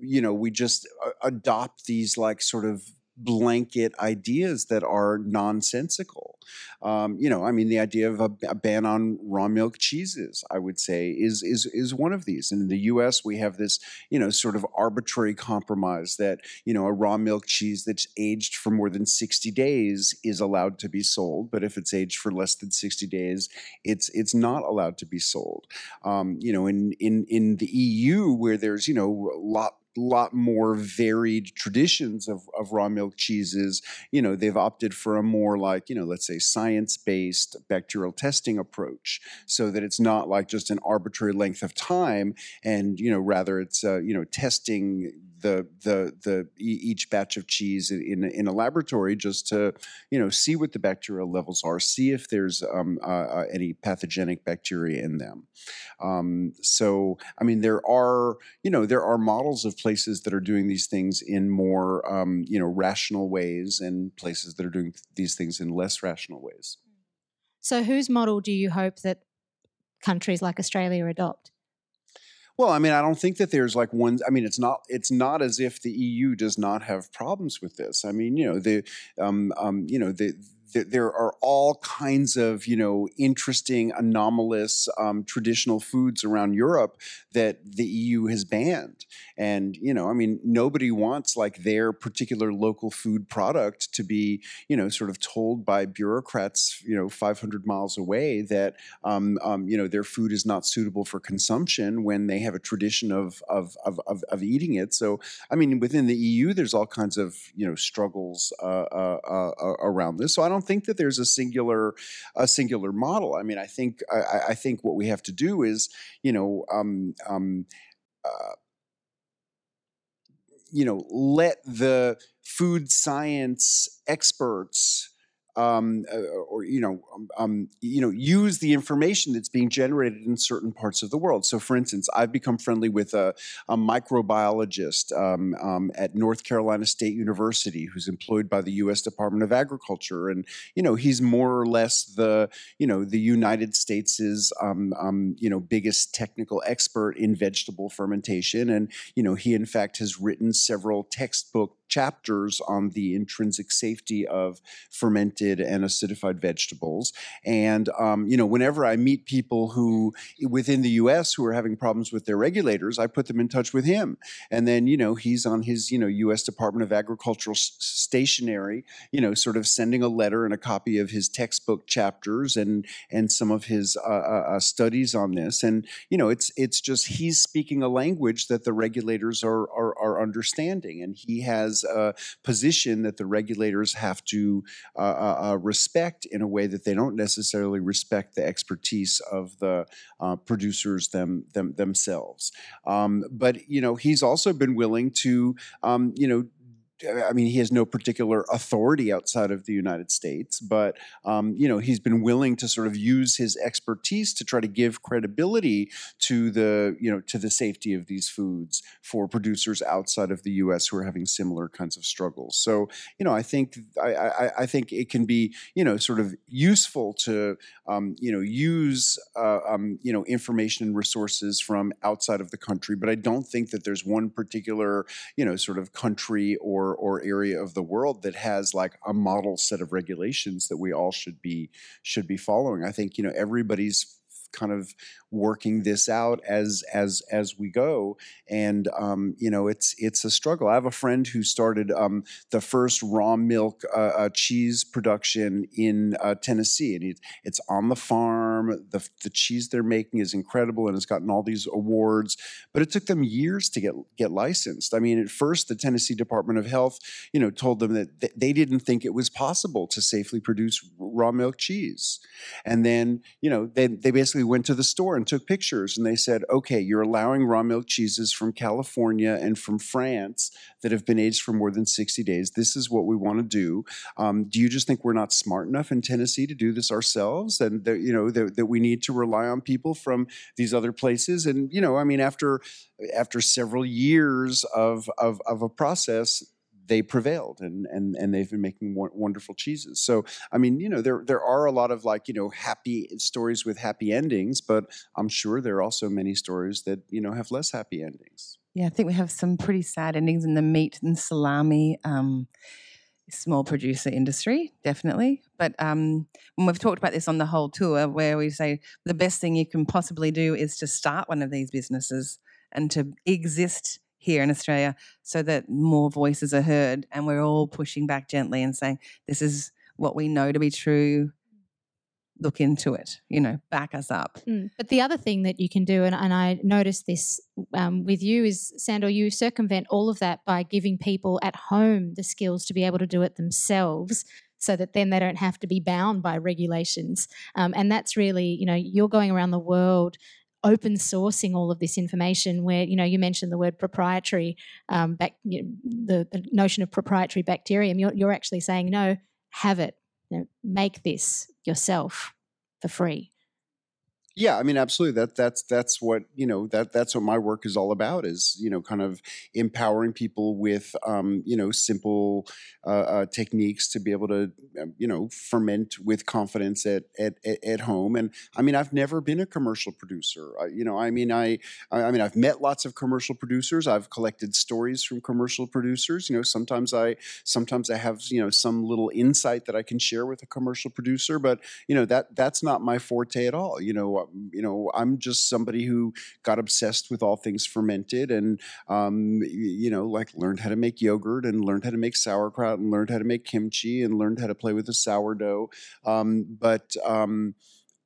you know we just uh, adopt these like sort of blanket ideas that are nonsensical. Um, you know, I mean, the idea of a, a, ban on raw milk cheeses, I would say, is is is one of these. And in the U.S., we have this, you know, sort of arbitrary compromise that you know a raw milk cheese that's aged for more than sixty days is allowed to be sold, but if it's aged for less than sixty days, it's it's not allowed to be sold. Um, you know, in in in the EU, where there's you know a lot lot more varied traditions of, of raw milk cheeses. You know, they've opted for a more like, you know, let's say science based bacterial testing approach so that it's not like just an arbitrary length of time and, you know, rather it's, uh, you know, testing the the the each batch of cheese in in a laboratory just to you know see what the bacterial levels are, see if there's um, uh, uh, any pathogenic bacteria in them. Um, so I mean, there are you know there are models of places that are doing these things in more um, you know rational ways, and places that are doing these things in less rational ways. So, whose model do you hope that countries like Australia adopt? Well, I mean, I don't think that there's like one. I mean, it's not. It's not as if the EU does not have problems with this. I mean, you know, the, um, um, you know, the there are all kinds of you know interesting anomalous um, traditional foods around Europe that the EU has banned. And you know I mean nobody wants like their particular local food product to be you know sort of told by bureaucrats you know 500 miles away that um, um, you know their food is not suitable for consumption when they have a tradition of of, of, of, of eating it. So I mean within the EU there's all kinds of you know struggles uh, uh, uh, around this. So I don't don't think that there's a singular a singular model. I mean, I think I, I think what we have to do is, you know, um, um, uh, you know, let the food science experts um, uh, or you know, um, um, you know, use the information that's being generated in certain parts of the world. So, for instance, I've become friendly with a, a microbiologist um, um, at North Carolina State University who's employed by the U.S. Department of Agriculture, and you know, he's more or less the you know the United States's um, you know biggest technical expert in vegetable fermentation, and you know, he in fact has written several textbook chapters on the intrinsic safety of fermented and acidified vegetables. And um, you know, whenever I meet people who within the U.S. who are having problems with their regulators, I put them in touch with him. And then you know, he's on his you know U.S. Department of Agricultural stationery, you know, sort of sending a letter and a copy of his textbook chapters and and some of his uh, uh, uh studies on this. And you know, it's it's just he's speaking a language that the regulators are are, are understanding, and he has a position that the regulators have to uh, uh, uh, respect in a way that they don't necessarily respect the expertise of the uh, producers them, them themselves. Um, but you know, he's also been willing to um, you know I mean, he has no particular authority outside of the United States, but um, you know, he's been willing to sort of use his expertise to try to give credibility to the you know to the safety of these foods for producers outside of the U.S. who are having similar kinds of struggles. So, you know, I think I, I, I think it can be you know sort of useful to um, you know use uh, um, you know information and resources from outside of the country, but I don't think that there's one particular you know sort of country or area of the world that has like a model set of regulations that we all should be should be following. I think you know everybody's kind of working this out as as as we go. And um, you know it's it's a struggle. I have a friend who started um, the first raw milk uh, uh, cheese production in uh, tennessee and it, it's on the farm. The, the cheese they're making is incredible and it's gotten all these awards but it took them years to get get licensed. I mean at first the tennessee department of health you know told them that th- they didn't think it was possible to safely produce raw milk cheese. And then you know they, they basically went to the store and took pictures and they said, okay, you're allowing raw milk cheeses from California and from France that have been aged for more than 60 days. This is what we want to do. Um, do you just think we're not smart enough in Tennessee to do this ourselves? And that, you know, that, that we need to rely on people from these other places? And, you know, I mean, after, after several years of, of, of a process, they prevailed and and and they've been making wonderful cheeses. So I mean, you know, there there are a lot of like you know happy stories with happy endings, but I'm sure there are also many stories that you know have less happy endings. Yeah, I think we have some pretty sad endings in the meat and salami. Um, small producer industry, definitely. But um, we've talked about this on the whole tour, where we say the best thing you can possibly do is to start one of these businesses and to exist here in Australia so that more voices are heard and we're all pushing back gently and saying, this is what we know to be true. Look into it, you know, back us up. Mm. But the other thing that you can do, and, and I noticed this um, with you, is Sandor, you circumvent all of that by giving people at home the skills to be able to do it themselves so that then they don't have to be bound by regulations. Um, and that's really, you know, you're going around the world open sourcing all of this information where you know you mentioned the word proprietary um, back, you know, the, the notion of proprietary bacterium. You're, you're actually saying no have it. You know, make this yourself for free yeah, I mean, absolutely. That that's that's what you know. That that's what my work is all about. Is you know, kind of empowering people with um, you know simple uh, uh, techniques to be able to um, you know ferment with confidence at, at at home. And I mean, I've never been a commercial producer. I, you know, I mean, I I mean, I've met lots of commercial producers. I've collected stories from commercial producers. You know, sometimes I sometimes I have you know some little insight that I can share with a commercial producer. But you know that that's not my forte at all. You know you know, I'm just somebody who got obsessed with all things fermented and, um, you know, like learned how to make yogurt and learned how to make sauerkraut and learned how to make kimchi and learned how to play with the sourdough. Um, but, um,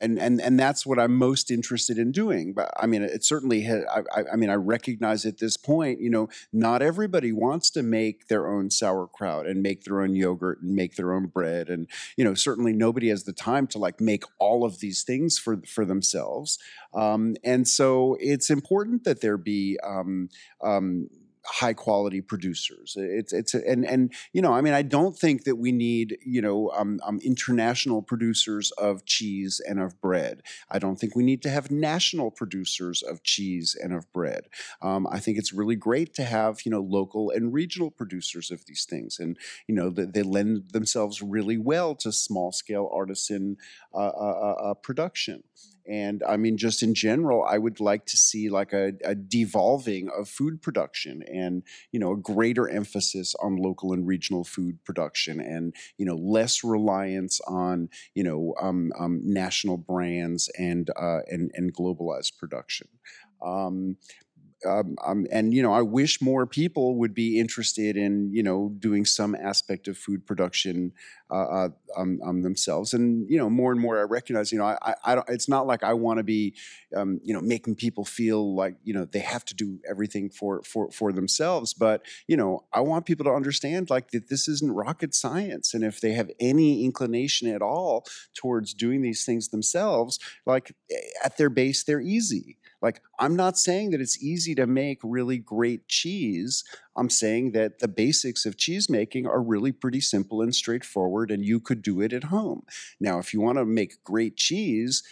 and and and that's what I'm most interested in doing. But I mean, it certainly. Had, I, I, mean, I recognize at this point, you know, not everybody wants to make their own sauerkraut and make their own yogurt and make their own bread, and you know, certainly nobody has the time to like make all of these things for for themselves. Um, and so it's important that there be um, um, high quality producers. It's it's and and you know I mean I don't think that we need you know um, um, international producers of cheese and of bread. I don't think we need to have national producers of cheese and of bread. Um, I think it's really great to have you know local and regional producers of these things, and you know they, they lend themselves really well to small scale artisan uh, uh, uh, uh production. And I mean, just in general, I would like to see like a, a, devolving of food production and, you know, a greater emphasis on local and regional food production and, you know, less reliance on, you know, um, um, national brands and, uh, and, and globalized production. Um, um, um, and you know, I wish more people would be interested in you know doing some aspect of food production uh, uh um, um, themselves. And you know, more and more, I recognize you know, I, I don't. It's not like I want to be um, you know making people feel like you know they have to do everything for for for themselves. But you know, I want people to understand like that this isn't rocket science, and if they have any inclination at all towards doing these things themselves, like eh, at their base, they're easy like, I'm not saying that it's easy to make really great cheese. I'm saying that the basics of cheese making are really pretty simple and straightforward, and you could do it at home. Now, if you want to make great cheese,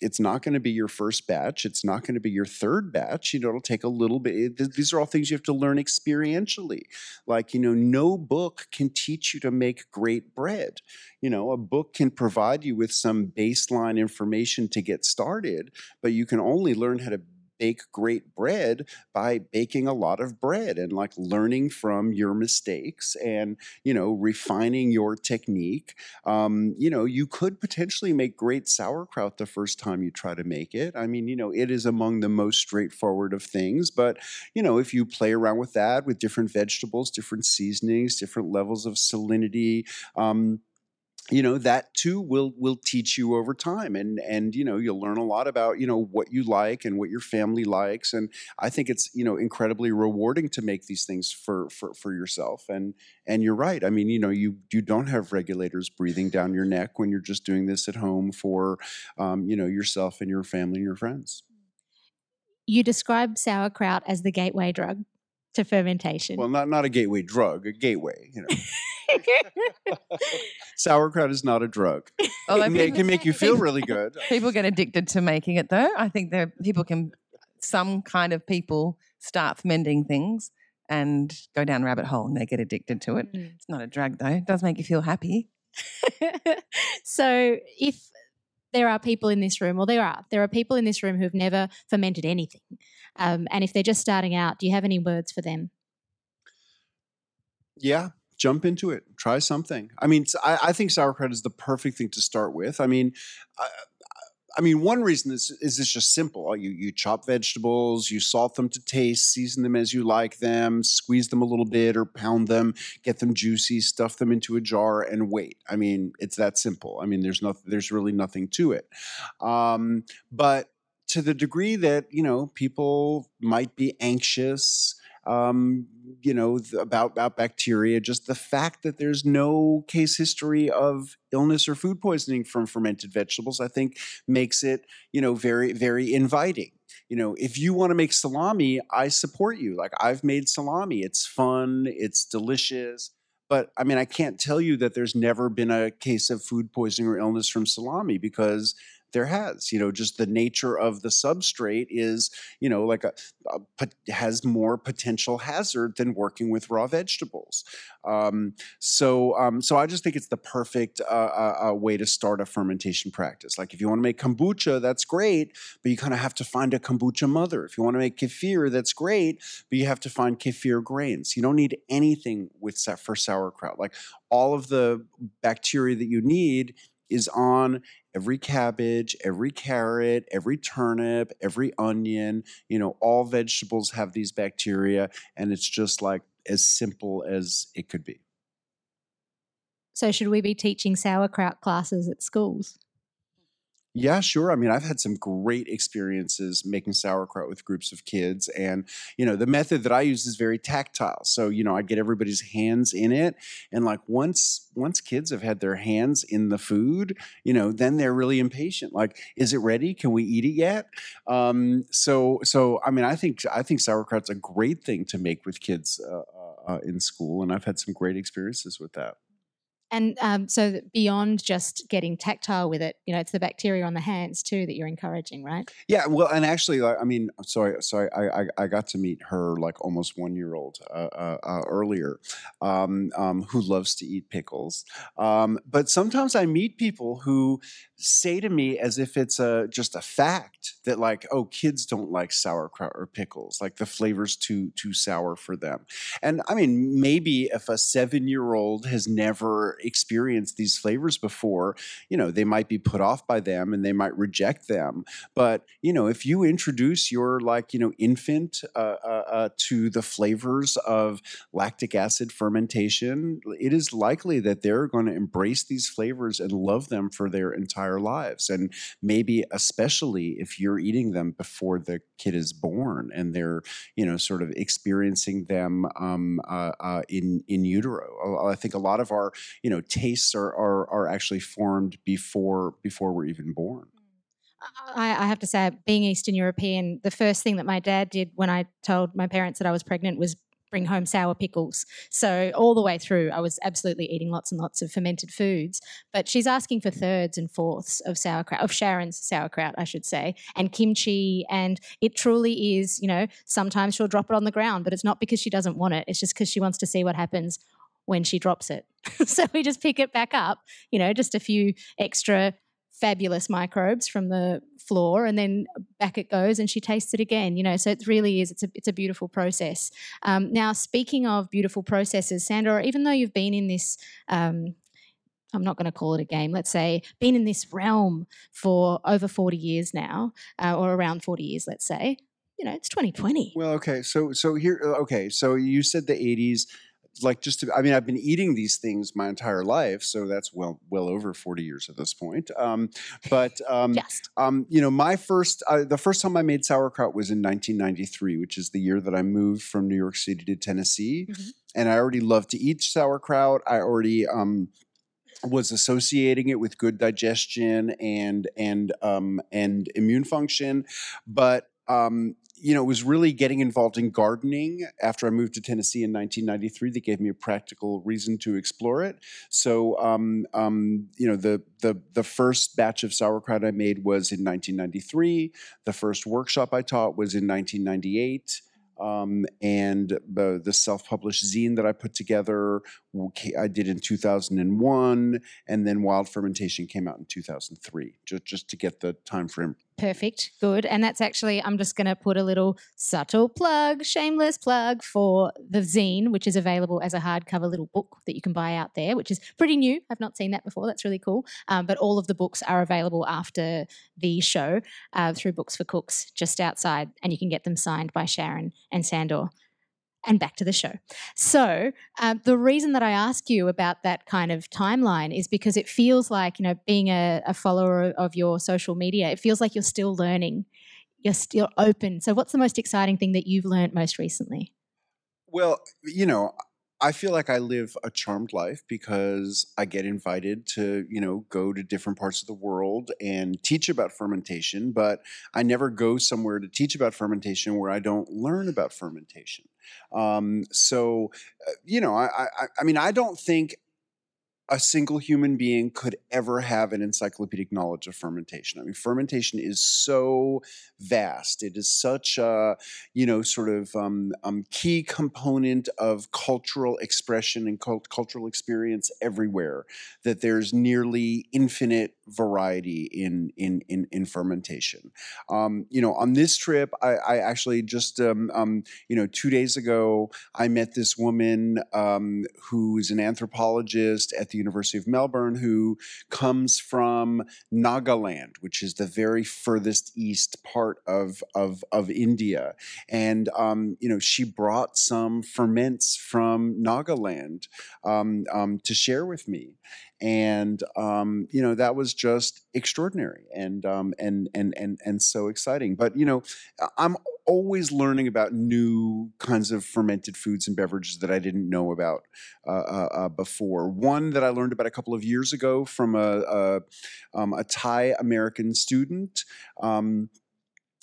it's not going to be your first batch. It's not going to be your third batch. You know, it'll take a little bit. These are all things you have to learn experientially. Like, you know, no book can teach you to make great bread. You know, a book can provide you with some baseline information to get started, but you can only learn how to bake great bread by baking a lot of bread and like learning from your mistakes and you know refining your technique. Um, you know you could potentially make great sauerkraut the first time you try to make it. I mean you know it is among the most straightforward of things but you know if you play around with that with different vegetables different seasonings different levels of salinity um, you know that too will will teach you over time and and you know you'll learn a lot about you know what you like and what your family likes and i think it's you know incredibly rewarding to make these things for for for yourself and and you're right i mean you know you you don't have regulators breathing down your neck when you're just doing this at home for um, you know yourself and your family and your friends. You describe sauerkraut as the gateway drug to fermentation well not not a gateway drug a gateway you know [LAUGHS] Sauerkraut is not a drug. Oh, it, it can make you feel really good. [LAUGHS] People get addicted to making it, though. I think there people can, some kind of people start fermenting things and go down rabbit hole and they get addicted to it. Mm. It's not a drug, though. It does make you feel happy. [LAUGHS] so if there are people in this room, or there are, there are people in this room who've never fermented anything, um, and if they're just starting out, do you have any words for them? Yeah, jump into it, try something. I mean, I, I think sauerkraut is the perfect thing to start with. I mean, I, I mean, one reason is is it's just simple. You you chop vegetables, you salt them to taste, season them as you like them, squeeze them a little bit or pound them, get them juicy, stuff them into a jar, and wait. I mean, it's that simple. I mean, there's no, there's really nothing to it. Um, but to the degree that you know people might be anxious um, you know, about, about bacteria, just the fact that there's no case history of illness or food poisoning from fermented vegetables, I think makes it, you know, very, very inviting. you know, if you want to make salami, I support you. Like I've made salami. It's fun, it's delicious. But I mean, I can't tell you that there's never been a case of food poisoning or illness from salami because there has you know just the nature of the substrate is you know like a, a has more potential hazard than working with raw vegetables. Um, so um, so i just think it's the perfect uh, uh, uh way to start a fermentation practice. Like if you want to make kombucha that's great but you kind of have to find a kombucha mother. If you want to make kefir that's great but you have to find kefir grains. You don't need anything with for sauerkraut. Like all of the bacteria that you need is on every cabbage, every carrot, every turnip, every onion. You know, all vegetables have these bacteria, and it's just like as simple as it could be. So, should we be teaching sauerkraut classes at schools? Yeah, sure. I mean, I've had some great experiences making sauerkraut with groups of kids. And, you know, the method that I use is very tactile. So, you know, I get everybody's hands in it. And like once once kids have had their hands in the food, you know, then they're really impatient. Like, is it ready? Can we eat it yet? Um, so so I mean, I think I think sauerkraut's a great thing to make with kids uh, uh, in school. And I've had some great experiences with that. And um, so beyond just getting tactile with it, you know, it's the bacteria on the hands too that you're encouraging, right? Yeah, well, and actually, I mean, sorry, sorry, I, I, I got to meet her like almost one year old uh, uh, uh, earlier, um, um, who loves to eat pickles. Um, but sometimes I meet people who say to me as if it's a just a fact that like oh kids don't like sauerkraut or pickles like the flavors too too sour for them and i mean maybe if a 7 year old has never experienced these flavors before you know they might be put off by them and they might reject them but you know if you introduce your like you know infant uh, uh, uh, to the flavors of lactic acid fermentation it is likely that they're going to embrace these flavors and love them for their entire lives. And maybe especially if you're eating them before the kid is born and they're, you know, sort of experiencing them um, uh, uh, in, in utero. I think a lot of our, you know, tastes are, are, are actually formed before, before we're even born. Mm. I, I, have to say, being Eastern European, the first thing that my dad did when I told my parents that I was pregnant was bring home sour pickles. So all the way through, I was absolutely eating lots and lots of fermented foods. But she's asking for thirds and fourths of sauerkraut, of Sharon's sauerkraut, I should say, and kimchi. And it truly is, you know, sometimes she'll drop it on the ground, but it's not because she doesn't want it. It's just because she wants to see what happens when she drops it. [LAUGHS] so we just pick it back up, you know, just a few extra fabulous microbes from the floor and then back it goes and she tastes it again you know so it really is it's a, it's a beautiful process um, now speaking of beautiful processes Sandor even though you've been in this um, I'm not going to call it a game, let's say, been in this realm for over 40 years now, uh, or around 40 years, let's say, you know, it's 2020. Well, okay. So, so here, okay. So you said the 80s like just to, I mean, I've been eating these things my entire life, so that's well well over forty years at this point. Um, but um, Just. um, you know, my first uh, the first time I made sauerkraut was in 1993, which is the year that I moved from New York City to Tennessee, mm-hmm. and I already loved to eat sauerkraut. I already um, was associating it with good digestion and and um, and immune function, but um, you know, it was really getting involved in gardening after I moved to Tennessee in 1993. That gave me a practical reason to explore it. So, um, um, you know, the the the first batch of sauerkraut I made was in 1993. The first workshop I taught was in 1998. Um, and the, the self-published zine that I put together, I did in 2001, and then Wild Fermentation came out in 2003. Just just to get the time frame Perfect. Good. And that's actually, I'm just going to put a little subtle plug, shameless plug for the zine, which is available as a hardcover little book that you can buy out there, which is pretty new. I've not seen that before. That's really cool. Um, but all of the books are available after the show uh, through Books for Cooks just outside, and you can get them signed by Sharon and Sandor and back to the show. So, uh, the reason that I ask you about that kind of timeline is because it feels like, you know, being a, a, follower of your social media, it feels like you're still learning, you're still open. So, what's the most exciting thing that you've learned most recently? Well, you know, I feel like I live a charmed life because I get invited to, you know, go to different parts of the world and teach about fermentation, but I never go somewhere to teach about fermentation where I don't learn about fermentation. Um, so, uh, you know, I, I, I mean, I don't think a single human being could ever have an encyclopedic knowledge of fermentation. I mean, fermentation is so vast. It is such a, you know, sort of um, um, key component of cultural expression and cult- cultural experience everywhere that there's nearly infinite variety in in in, in fermentation. Um, you know, on this trip, I, I actually just um, um, you know two days ago I met this woman um, who is an anthropologist at the University of Melbourne who comes from Nagaland, which is the very furthest east part of of, of India, and um, you know she brought some ferments from Nagaland um, to share with me and um, you know that was just extraordinary and um, and and and and so exciting. But you know, I'm always learning about new kinds of fermented foods and beverages that I didn't know about uh, uh, uh before. One that I learned about a couple of years ago from a a, um, a Thai American student. Um,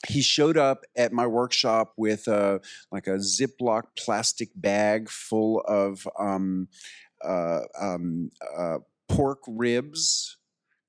he showed up at my workshop with a like a Ziploc plastic bag full of um, uh, um, uh, pork ribs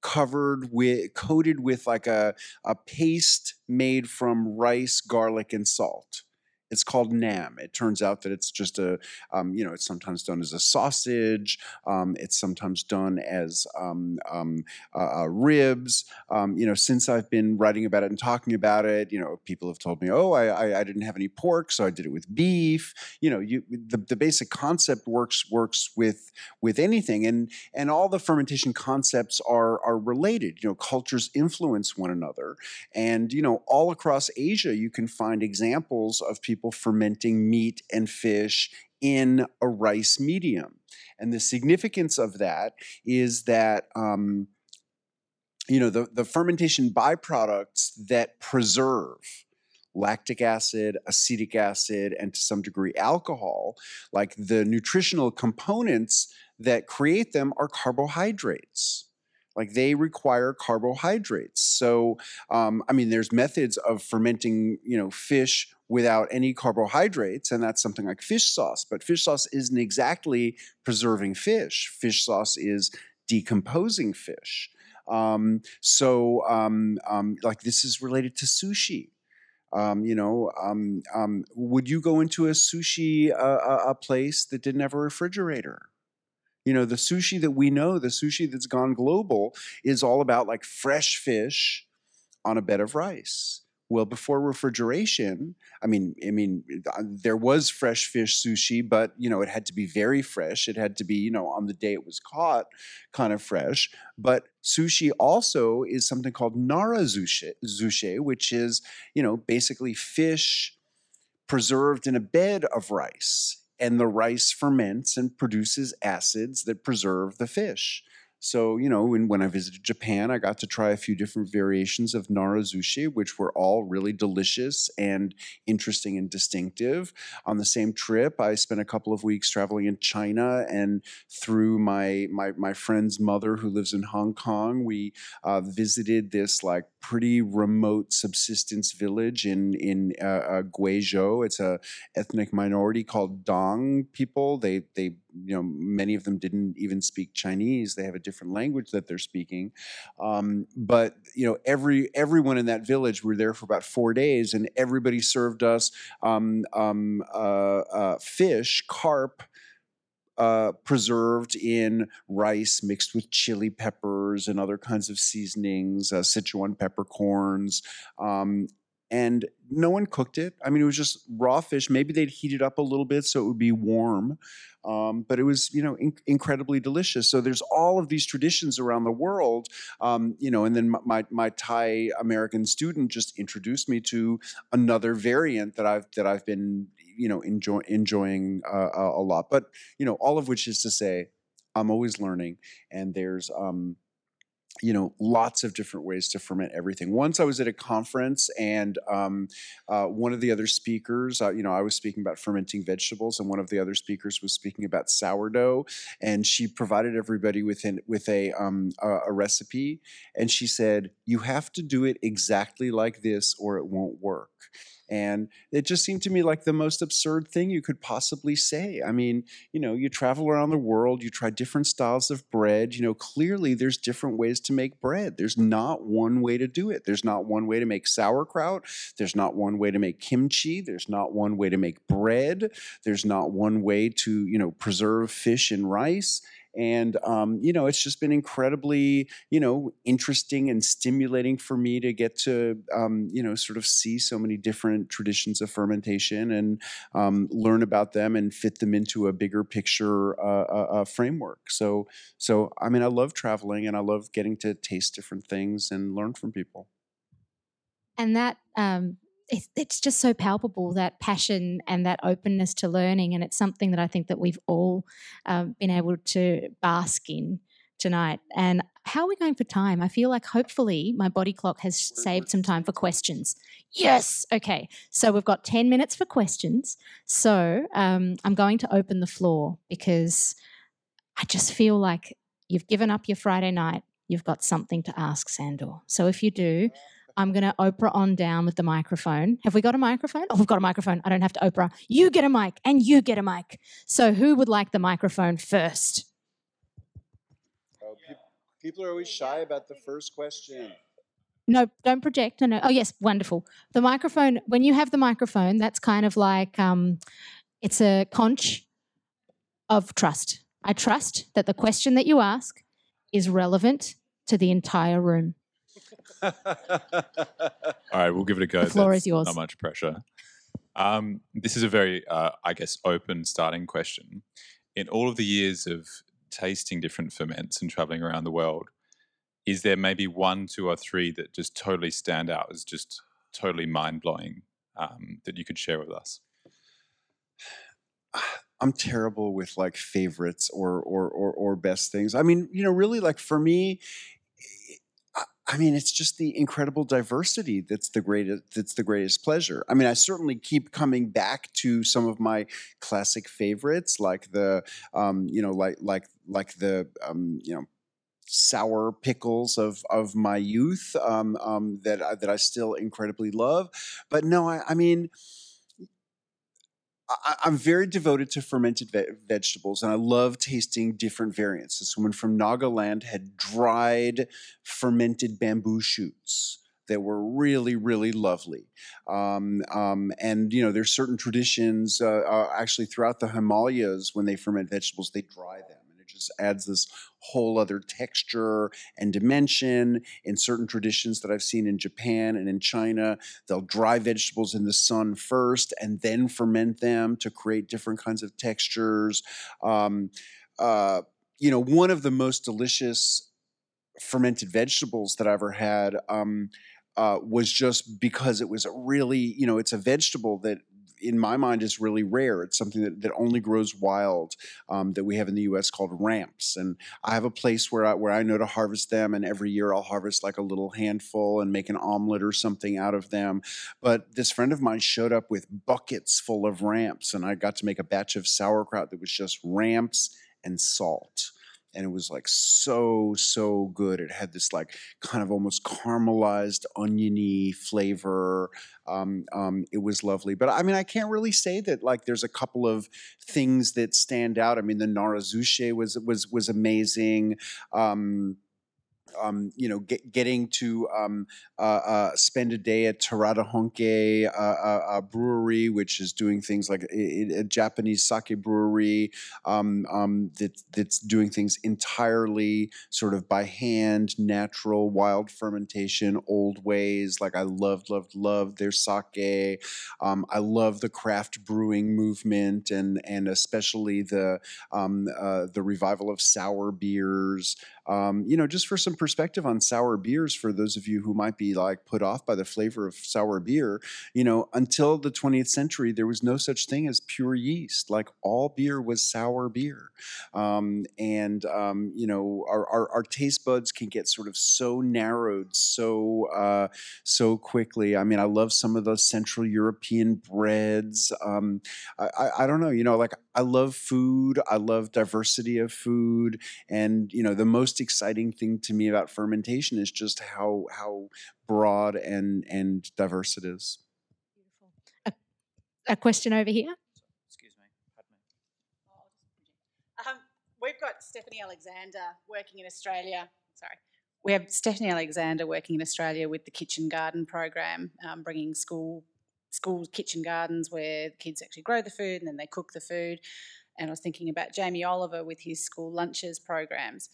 covered with coated with like a, a paste made from rice garlic and salt it's called nam. It turns out that it's just a, um, you know, it's sometimes done as a sausage. Um, it's sometimes done as um, uh, uh, ribs. Um, you know, since I've been writing about it and talking about it, you know, people have told me, oh, I, I, I didn't have any pork, so I did it with beef. You know, you the, the basic concept works works with with anything, and and all the fermentation concepts are are related. You know, cultures influence one another, and you know, all across Asia, you can find examples of people people fermenting meat and fish in a rice medium. And the significance of that is that. Um, you know the, the fermentation byproducts that preserve lactic acid, acetic acid, and to some degree alcohol, like the nutritional components that create them are carbohydrates. Like they require carbohydrates. So, um, I mean, there's methods of fermenting, you know, fish without any carbohydrates, and that's something like fish sauce. But fish sauce isn't exactly preserving fish. Fish sauce is decomposing fish. Um, so, um, um, like this is related to sushi. Um, you know, um, um, would you go into a sushi uh, a place that didn't have a refrigerator? You know, the sushi that we know, the sushi that's gone global, is all about like fresh fish on a bed of rice. Well, before refrigeration, I mean, I mean, uh, there was fresh fish sushi, but you know, it had to be very fresh. It had to be, you know, on the day it was caught, kind of fresh. But sushi also is something called nara sushi, which is, you know, basically fish preserved in a bed of rice and the rice ferments and produces acids that preserve the fish. So, you know, when, when I visited Japan, I got to try a few different variations of narazushi, which were all really delicious and interesting and distinctive. On the same trip, I spent a couple of weeks traveling in China, and through my my, my friend's mother who lives in Hong Kong, we uh, visited this like pretty remote subsistence village in in uh, uh, Guizhou. It's a ethnic minority called Dong people. They they you know many of them didn't even speak Chinese. They have a different language that they're speaking. Um, but you know every everyone in that village we were there for about four days, and everybody served us um, um, uh, uh, fish, carp. Uh, preserved in rice mixed with chili peppers and other kinds of seasonings, uh, Sichuan peppercorns, um, and no one cooked it. I mean, it was just raw fish. Maybe they'd heat it up a little bit so it would be warm, um, but it was you know in- incredibly delicious. So there's all of these traditions around the world, um, you know. And then my my Thai American student just introduced me to another variant that I've that I've been you know enjoy, enjoying uh, a lot. But you know, all of which is to say, I'm always learning, and there's um, you know, lots of different ways to ferment everything. Once I was at a conference, and um, uh, one of the other speakers, uh, you know, I was speaking about fermenting vegetables, and one of the other speakers was speaking about sourdough, and she provided everybody with an, with a, um, a a recipe, and she said, "You have to do it exactly like this, or it won't work." And it just seemed to me like the most absurd thing you could possibly say. I mean, you know, you travel around the world, you try different styles of bread. You know, clearly there's different ways to make bread. There's not one way to do it. There's not one way to make sauerkraut. There's not one way to make kimchi. There's not one way to make bread. There's not one way to, you know, preserve fish and rice and um, you know it's just been incredibly you know interesting and stimulating for me to get to um, you know sort of see so many different traditions of fermentation and um, learn about them and fit them into a bigger picture uh, uh, uh, framework. So so i mean i love traveling and i love getting to taste different things and learn from people. And that um, it's, it's just so palpable that passion and that openness to learning and it's something that i think that we've all um, been able to bask in tonight. And how are we going for time? I feel like hopefully my body clock has saved some time for questions. Yes! Okay so we've got 10 minutes for questions. So um, i'm going to open the floor because i just feel like you've given up your friday night. You've got something to ask sandor. So if you do I'm going to Oprah on down with the microphone. Have we got a microphone? Oh, we've got a microphone. I don't have to Oprah. You get a mic and you get a mic. So who would like the microphone first? oh, people are always shy about the first question No, don't project. No, no. Oh, yes, wonderful. The microphone, when you have the microphone, that's kind of like um, it's a conch of trust. I trust that the question that you ask is relevant to the entire room. [LAUGHS] All right, we'll give it a go. The floor That's is yours. Not much pressure. Um, this is a very, uh, I guess, open starting question. In all of the years of tasting different ferments and traveling around the world, is there maybe one, two, or three that just totally stand out as just totally mind blowing um, that you could share with us? [SIGHS] I'm terrible with like favorites or or or, or best things. I mean, you know, really like for me, I- mean, it's just the incredible diversity that's the greatest that's the greatest pleasure. I mean, I certainly keep coming back to some of my classic favorites, like the um, you know, like like like the um, you know sour pickles of of my youth um, um, that I, that I still incredibly love. But no, I, I mean, I, I'm very devoted to fermented ve- vegetables, and I love tasting different variants. This woman from Nagaland had dried fermented bamboo shoots that were really, really lovely. Um, um, and you know, there's certain traditions. Uh, uh, actually, throughout the Himalayas, when they ferment vegetables, they dry them, just adds this whole other texture and dimension. In certain traditions that I've seen in Japan and in China, they'll dry vegetables in the sun first and then ferment them to create different kinds of textures. Um, uh, you know, one of the most delicious fermented vegetables that I ever had um, uh, was just because it was a really, you know, it's a vegetable that in my mind is really rare. It's something that, that only grows wild um, that we have in the U.S. called ramps, and I have a place where I, where I know to harvest them, and every year I'll harvest like a little handful and make an omelet or something out of them. But this friend of mine showed up with buckets full of ramps, and I got to make a batch of sauerkraut that was just ramps and salt. And it was like so, so good. It had this like kind of almost caramelized, oniony flavor. Um, um, it was lovely. But I mean, I can't really say that like there's a couple of things that stand out. I mean, the Narazushi was was was amazing. Um, um, you know, get, getting to um, uh, uh, spend a day at Terada Honke uh, Brewery, which is doing things like a, a Japanese sake brewery um, um, that, that's doing things entirely sort of by hand, natural, wild fermentation, old ways. Like I loved, loved, loved their sake. Um, I love the craft brewing movement and and especially the um, uh, the revival of sour beers um, you know, just for some perspective on sour beers for those of you who might be like put off by the flavor of sour beer. You know, until the 20th century, there was no such thing as pure yeast. Like all beer was sour beer, um, and um, you know, our, our, our taste buds can get sort of so narrowed so uh, so quickly. I mean, I love some of those Central European breads. Um, I, I, I don't know, you know, like I love food. I love diversity of food, and you know, the most exciting thing to me about fermentation is just how how broad and and diverse it is. A, a question over here. Excuse me. Pardon me. Um, we've got Stephanie Alexander working in Australia. Sorry. We have Stephanie Alexander working in Australia with the Kitchen Garden program, um, bringing school school kitchen gardens where kids actually grow the food and then they cook the food. And I was thinking about Jamie Oliver with his school lunches programs.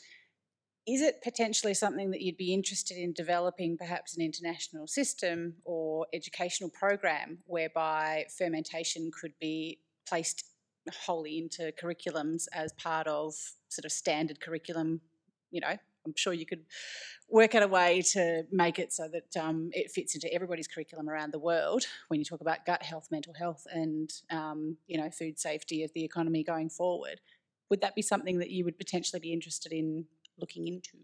Is it potentially something that you'd be interested in developing, perhaps an international system or educational program whereby fermentation could be placed wholly into curriculums as part of sort of standard curriculum? You know, I'm sure you could work out a way to make it so that um, it fits into everybody's curriculum around the world when you talk about gut health, mental health, and um, you know food safety of the economy going forward. Would that be something that you would potentially be interested in looking into?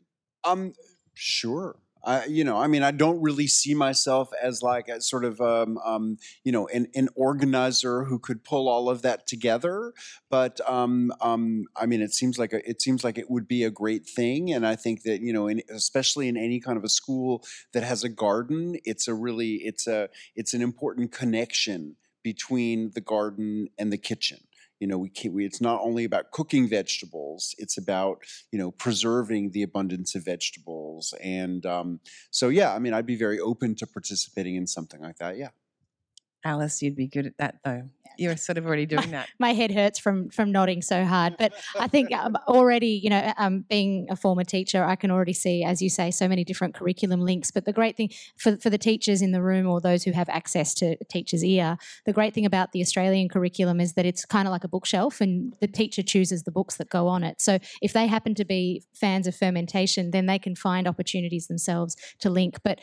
Um, sure. I, you know, I mean, I don't really see myself as like a sort of, um, um, you know, an, an organizer who could pull all of that together. But um, um, I mean, it seems like a, it seems like it would be a great thing, and I think that you know, in, especially in any kind of a school that has a garden, it's a really, it's a, it's an important connection between the garden and the kitchen you know we can't we, it's not only about cooking vegetables it's about you know preserving the abundance of vegetables and um, so yeah i mean i'd be very open to participating in something like that yeah Alice, you'd be good at that though. You're sort of already doing that. My head hurts from from nodding so hard, but I think [LAUGHS] um, already, you know, um, being a former teacher, I can already see, as you say, so many different curriculum links. But the great thing for for the teachers in the room or those who have access to teacher's ear, the great thing about the Australian curriculum is that it's kind of like a bookshelf, and the teacher chooses the books that go on it. So if they happen to be fans of fermentation, then they can find opportunities themselves to link. But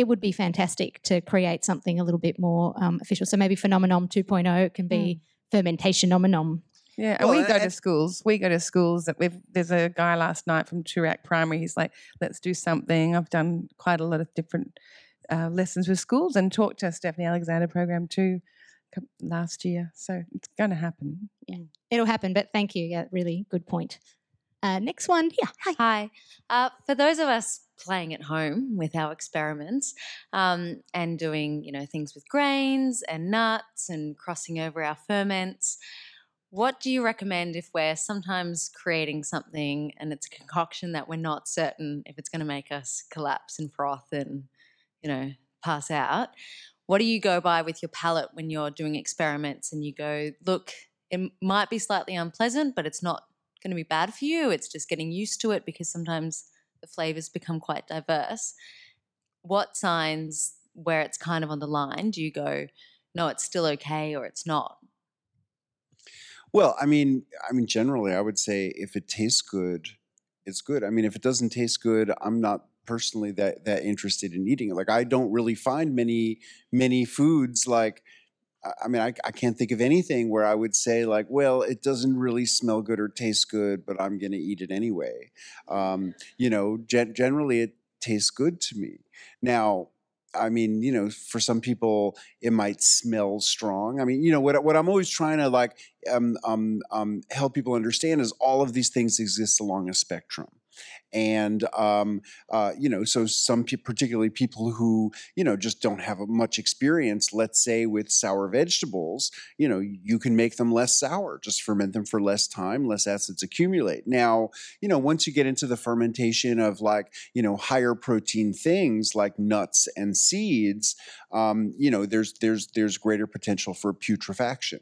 it would be fantastic to create something a little bit more um, official. So maybe Phenomenon 2.0 can be fermentation nomenom. Yeah, and Well, we go to schools. We go to schools that we've. There's a guy last night from Toorak Primary. He's like, "Let's do something." I've done quite a lot of different uh, lessons with schools and talked to Stephanie Alexander program too last year. So it's going to happen. Yeah, it'll happen, but thank you. Yeah, really good point. Uh, next one. Yeah, hi. Hi. Uh, for those of us playing at home with our experiments um, and doing, you know, things with grains and nuts and crossing over our ferments, what do you recommend if we're sometimes creating something and it's a concoction that we're not certain if it's going to make us collapse and froth and, you know, pass out? What do you go by with your palate when you're doing experiments and you go, look, it might be slightly unpleasant, but it's not going to be bad for you. It's just getting used to it because sometimes the flavors become quite diverse. What signs where it's kind of on the line do you go, no, it's still okay or it's not? well i mean i mean generally i would say if it tastes good it's good i mean if it doesn't taste good i'm not personally that that interested in eating it like i don't really find many many foods like I- mean, I, I can't think of anything where I would say like, well, it doesn't really smell good or taste good, but I'm going to eat it anyway. Um, you know, gen- generally it tastes good to me. Now, I mean, you know, for some people it might smell strong. I mean, you know, what what I'm always trying to like um, um, um, help people understand is all of these things exist along a spectrum. And um, uh, you know, so some pe- particularly people who you know just don't have much experience, let's say with sour vegetables, you know, you can make them less sour, just ferment them for less time, less acids accumulate. Now, you know, once you get into the fermentation of like you know higher protein things like nuts and seeds, um, you know, there's there's there's greater potential for putrefaction.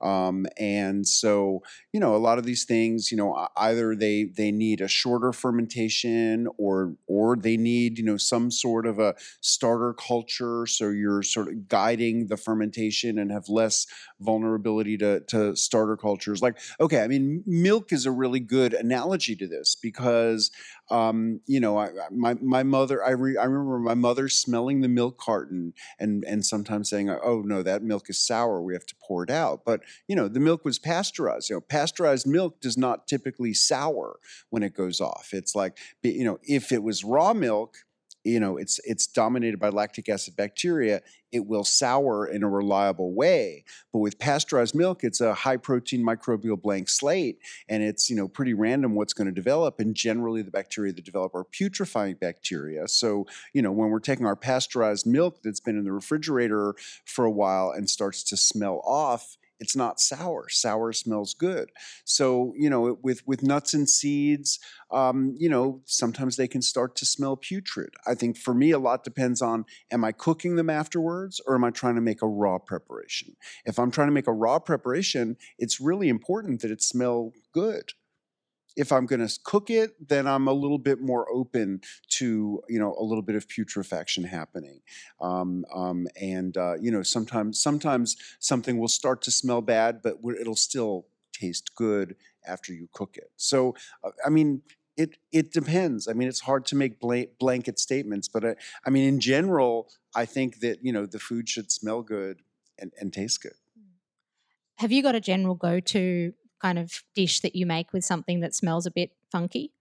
Um, and so, you know, a lot of these things, you know, either they they need a shorter fermentation or or they need, you know, some sort of a starter culture. So you're sort of guiding the fermentation and have less vulnerability to, to starter cultures. Like, okay, I mean, milk is a really good analogy to this because Um, you know, I, my my mother. I re, I remember my mother smelling the milk carton and and sometimes saying, "Oh no, that milk is sour. We have to pour it out." But you know, the milk was pasteurized. You know, pasteurized milk does not typically sour when it goes off. It's like you know, if it was raw milk you know it's it's dominated by lactic acid bacteria it will sour in a reliable way. But with pasteurized milk it's a high protein microbial blank slate and it's you know pretty random what's going to develop and generally the bacteria that develop are putrefying bacteria. So you know when we're taking our pasteurized milk that's been in the refrigerator for a while and starts to smell off it's not sour. Sour smells good. So you know, with with nuts and seeds, um, you know, sometimes they can start to smell putrid. I think for me, a lot depends on: am I cooking them afterwards, or am I trying to make a raw preparation? If I'm trying to make a raw preparation, it's really important that it smell good if I'm going to cook it, then I'm a little bit more open to you know a little bit of putrefaction happening, um, um, and uh, you know sometimes sometimes something will start to smell bad, but it'll still taste good after you cook it. So uh, I mean. It, it depends. I mean, it's hard to make blanket statements, but I, I mean, in general, I think that you know the food should smell good and, and taste good. Have you got a general go to kind of dish that you make with something that smells a bit funky?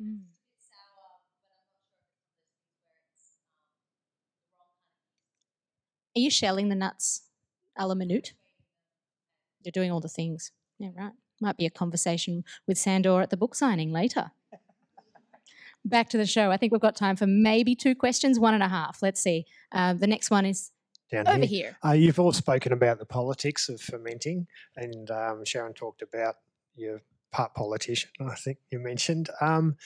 Mm. Are you shelling the nuts a la minute. You're doing all the things. Yeah, right. Might be a conversation with Sandor at the book signing later. [LAUGHS] Back to the show. I think we've got time for maybe two questions, one and a half. Let's see. Uh, the next one is down over here. here. Uh, you've all spoken about the politics of fermenting, and um, Sharon talked about your part politician. I think you mentioned. Um,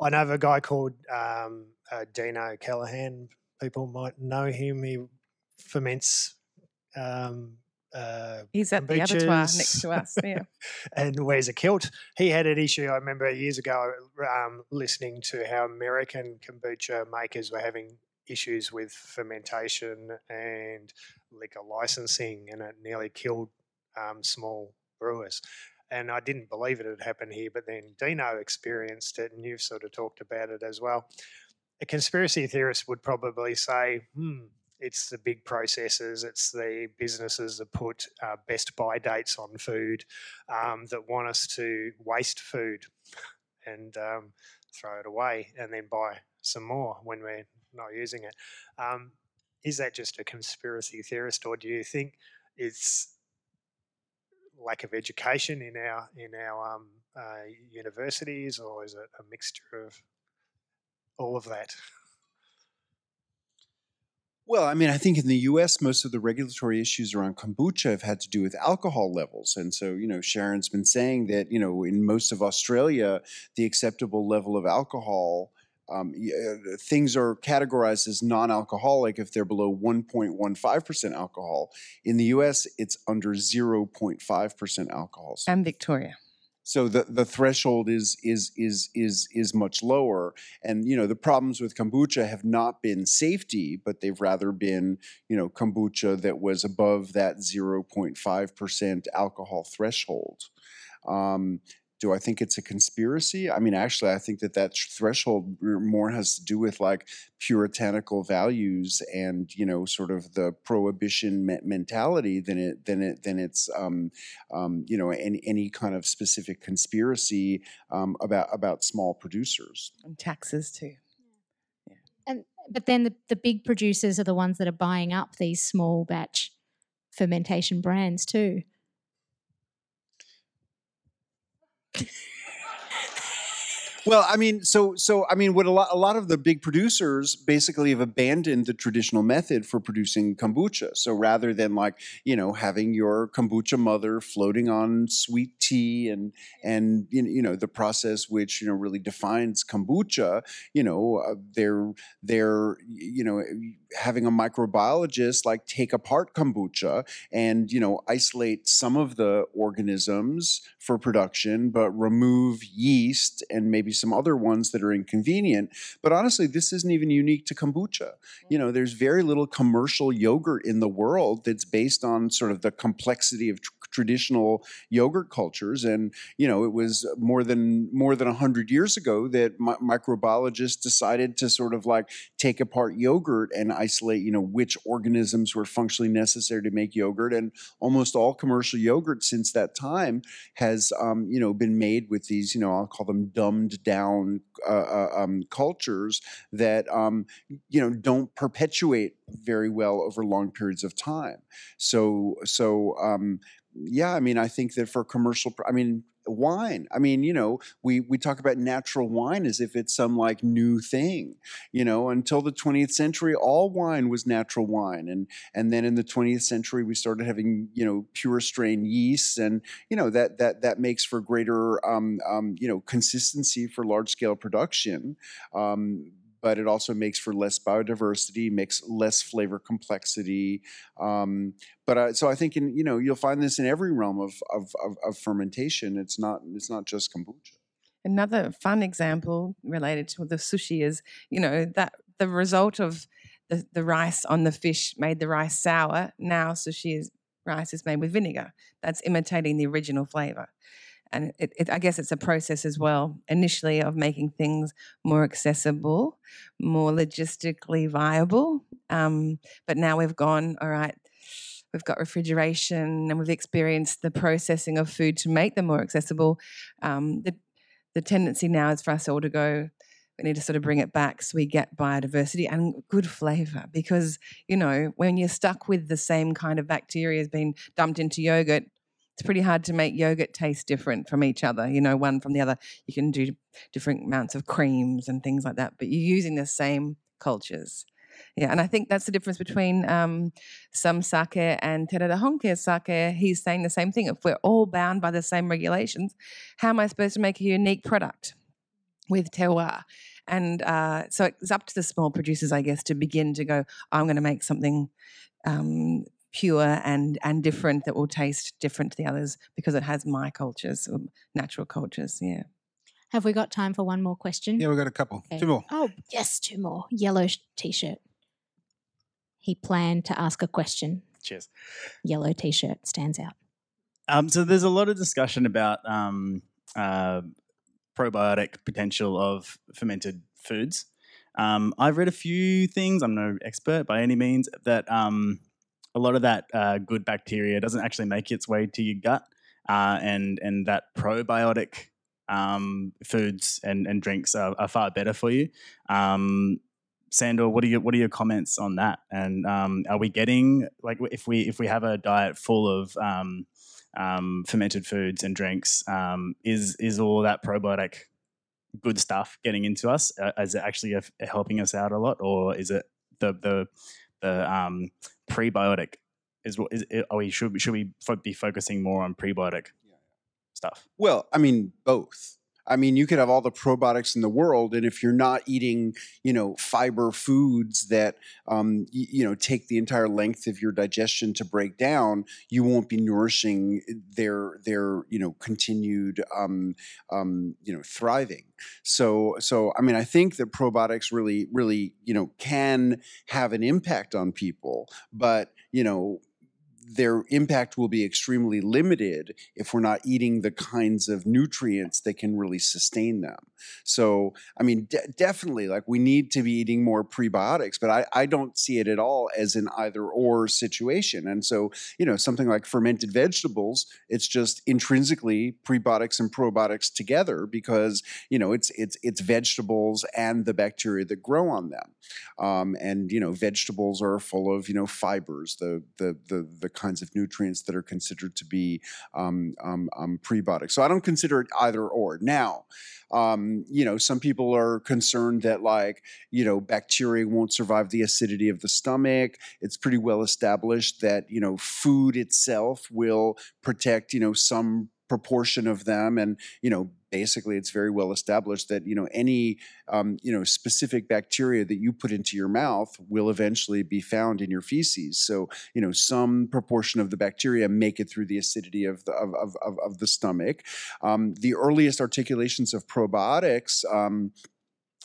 I know of a guy called um, uh, Dino Callahan. People might know him. He ferments um, uh, He's at the abattoir next to us, yeah. [LAUGHS] and wears a kilt. He had an issue, I remember years ago, um, listening to how American kombucha makers were having issues with fermentation and liquor licensing, and it nearly killed um, small brewers. And I didn't believe it had happened here, but then Dino experienced it, and you've sort of talked about it as well. A conspiracy theorist would probably say, hmm, it's the big processors, it's the businesses that put uh, best buy dates on food um, that want us to waste food and um, throw it away and then buy some more when we're not using it. Um, is that just a conspiracy theorist, or do you think it's lack of education in our in our um, uh, universities, or is it a mixture of all of that? Well, I mean, I think in the US, most of the regulatory issues around kombucha have had to do with alcohol levels. And so, you know, Sharon's been saying that, you know, in most of Australia, the acceptable level of alcohol. Um, uh, things are categorized as non alcoholic if they're below 1.15% alcohol. In the US, it's under 0.5% alcohol. And Victoria so the, the threshold is is is is is much lower. And you know the problems with kombucha have not been safety but they've rather been you know kombucha that was above that 0.5% alcohol threshold. Um, do I think it's a conspiracy? I mean, actually, I think that that threshold more has to do with like puritanical values and you know, sort of the prohibition me- mentality than it than it than it's um, um, you know any any kind of specific conspiracy um, about about small producers and taxes too. Yeah. And but then the, the big producers are the ones that are buying up these small batch fermentation brands too. Well, I mean, so so I mean, what a lot a lot of the big producers basically have abandoned the traditional method for producing kombucha. So rather than like you know having your kombucha mother floating on sweet tea and and you know the process which you know really defines kombucha, you know uh, they're they're you know having a microbiologist like take apart kombucha and you know isolate some of the organisms for production, but remove yeast and maybe some other ones that are inconvenient. But honestly, this isn't even unique to kombucha. You know, there's very little commercial yogurt in the world that's based on sort of the complexity of tr- traditional yogurt cultures and you know it was more than more than 100 years ago that mi- microbiologists decided to sort of like take apart yogurt and isolate you know which organisms were functionally necessary to make yogurt and almost all commercial yogurt since that time has um, you know been made with these you know I'll call them dumbed down uh, uh, um, cultures that um, you know don't perpetuate very well over long periods of time. So so um, yeah, I mean I think that for commercial, I mean wine. I mean you know we we talk about natural wine as if it's some like new thing you know until the 20th century all wine was natural wine and and then in the 20th century we started having you know pure strain yeasts and you know that that that makes for greater um, um, you know consistency for large scale production um, but it also makes for less biodiversity, makes less flavor complexity. Um, but uh, so I think in you know you'll find this in every realm of, of of of fermentation. It's not it's not just kombucha. Another fun example related to the sushi is, you know, that the result of the, the rice on the fish made the rice sour. Now sushi is rice is made with vinegar. That's imitating the original flavor. And it, it, I guess it's a process as well, initially of making things more accessible, more logistically viable. Um, but now we've gone, all right, we've got refrigeration and we've experienced the processing of food to make them more accessible. Um, the, the tendency now is for us all to go, we need to sort of bring it back so we get biodiversity and good flavor. Because, you know, when you're stuck with the same kind of bacteria has been dumped into yogurt, it's pretty hard to make yogurt taste different from each other, you know, one from the other. You can do different amounts of creams and things like that, but you're using the same cultures. Yeah, and I think that's the difference between um, some sake and Terada Honke sake. He's saying the same thing. If we're all bound by the same regulations, how am I supposed to make a unique product with terroir? And uh, so it's up to the small producers, I guess, to begin to go, I'm going to make something um, pure and and different that will taste different to the others because it has my cultures, or natural cultures. Yeah. Have we got time for one more question? Yeah, we've got a couple. Okay. Two more. Oh, yes, two more. Yellow t-shirt. He planned to ask a question. Cheers. Yellow t-shirt stands out. Um, so there's a lot of discussion about um, uh, probiotic potential of fermented foods. Um, I've read a few things. I'm no expert by any means. That um, a lot of that uh, good bacteria doesn't actually make its way to your gut, uh, and and that probiotic um, foods and, and drinks are, are far better for you. Um, Sandor, what are your what are your comments on that? And um, are we getting like if we if we have a diet full of um, um, fermented foods and drinks, um, is is all that probiotic good stuff getting into us? Uh, is it actually uh, helping us out a lot, or is it the the the um, prebiotic? Is what is it, are we should should we fo- be focusing more on prebiotic stuff? Well, I mean, both. I mean, you could have all the probiotics in the world, and if you're not eating, you know, fiber foods that, um, y- you know, take the entire length of your digestion to break down, you won't be nourishing their their you know continued um, um, you know thriving. So so I mean, I think that probiotics really really you know can have an impact on people, but you know their impact will be extremely limited if we're not eating the kinds of nutrients that can really sustain them. So, I mean, de- definitely, like we need to be eating more prebiotics, but I, I don't see it at all as an either or situation. And so, you know, something like fermented vegetables, it's just intrinsically prebiotics and probiotics together because you know it's it's it's vegetables and the bacteria that grow on them. Um, and you know, vegetables are full of you know fibers, the the the the kinds of nutrients that are considered to be um, um, um, prebiotics. So I don't consider it either or. Now, um, you know, some people are concerned that like you know bacteria won't survive the acidity of the stomach. It's pretty well established that you know food itself will protect you know some proportion of them and you know basically it's very well established that you know any um, you know specific bacteria that you put into your mouth will eventually be found in your feces. So you know some proportion of the bacteria make it through the acidity of the of, of, of, the stomach. Um, the earliest articulations of probiotics um,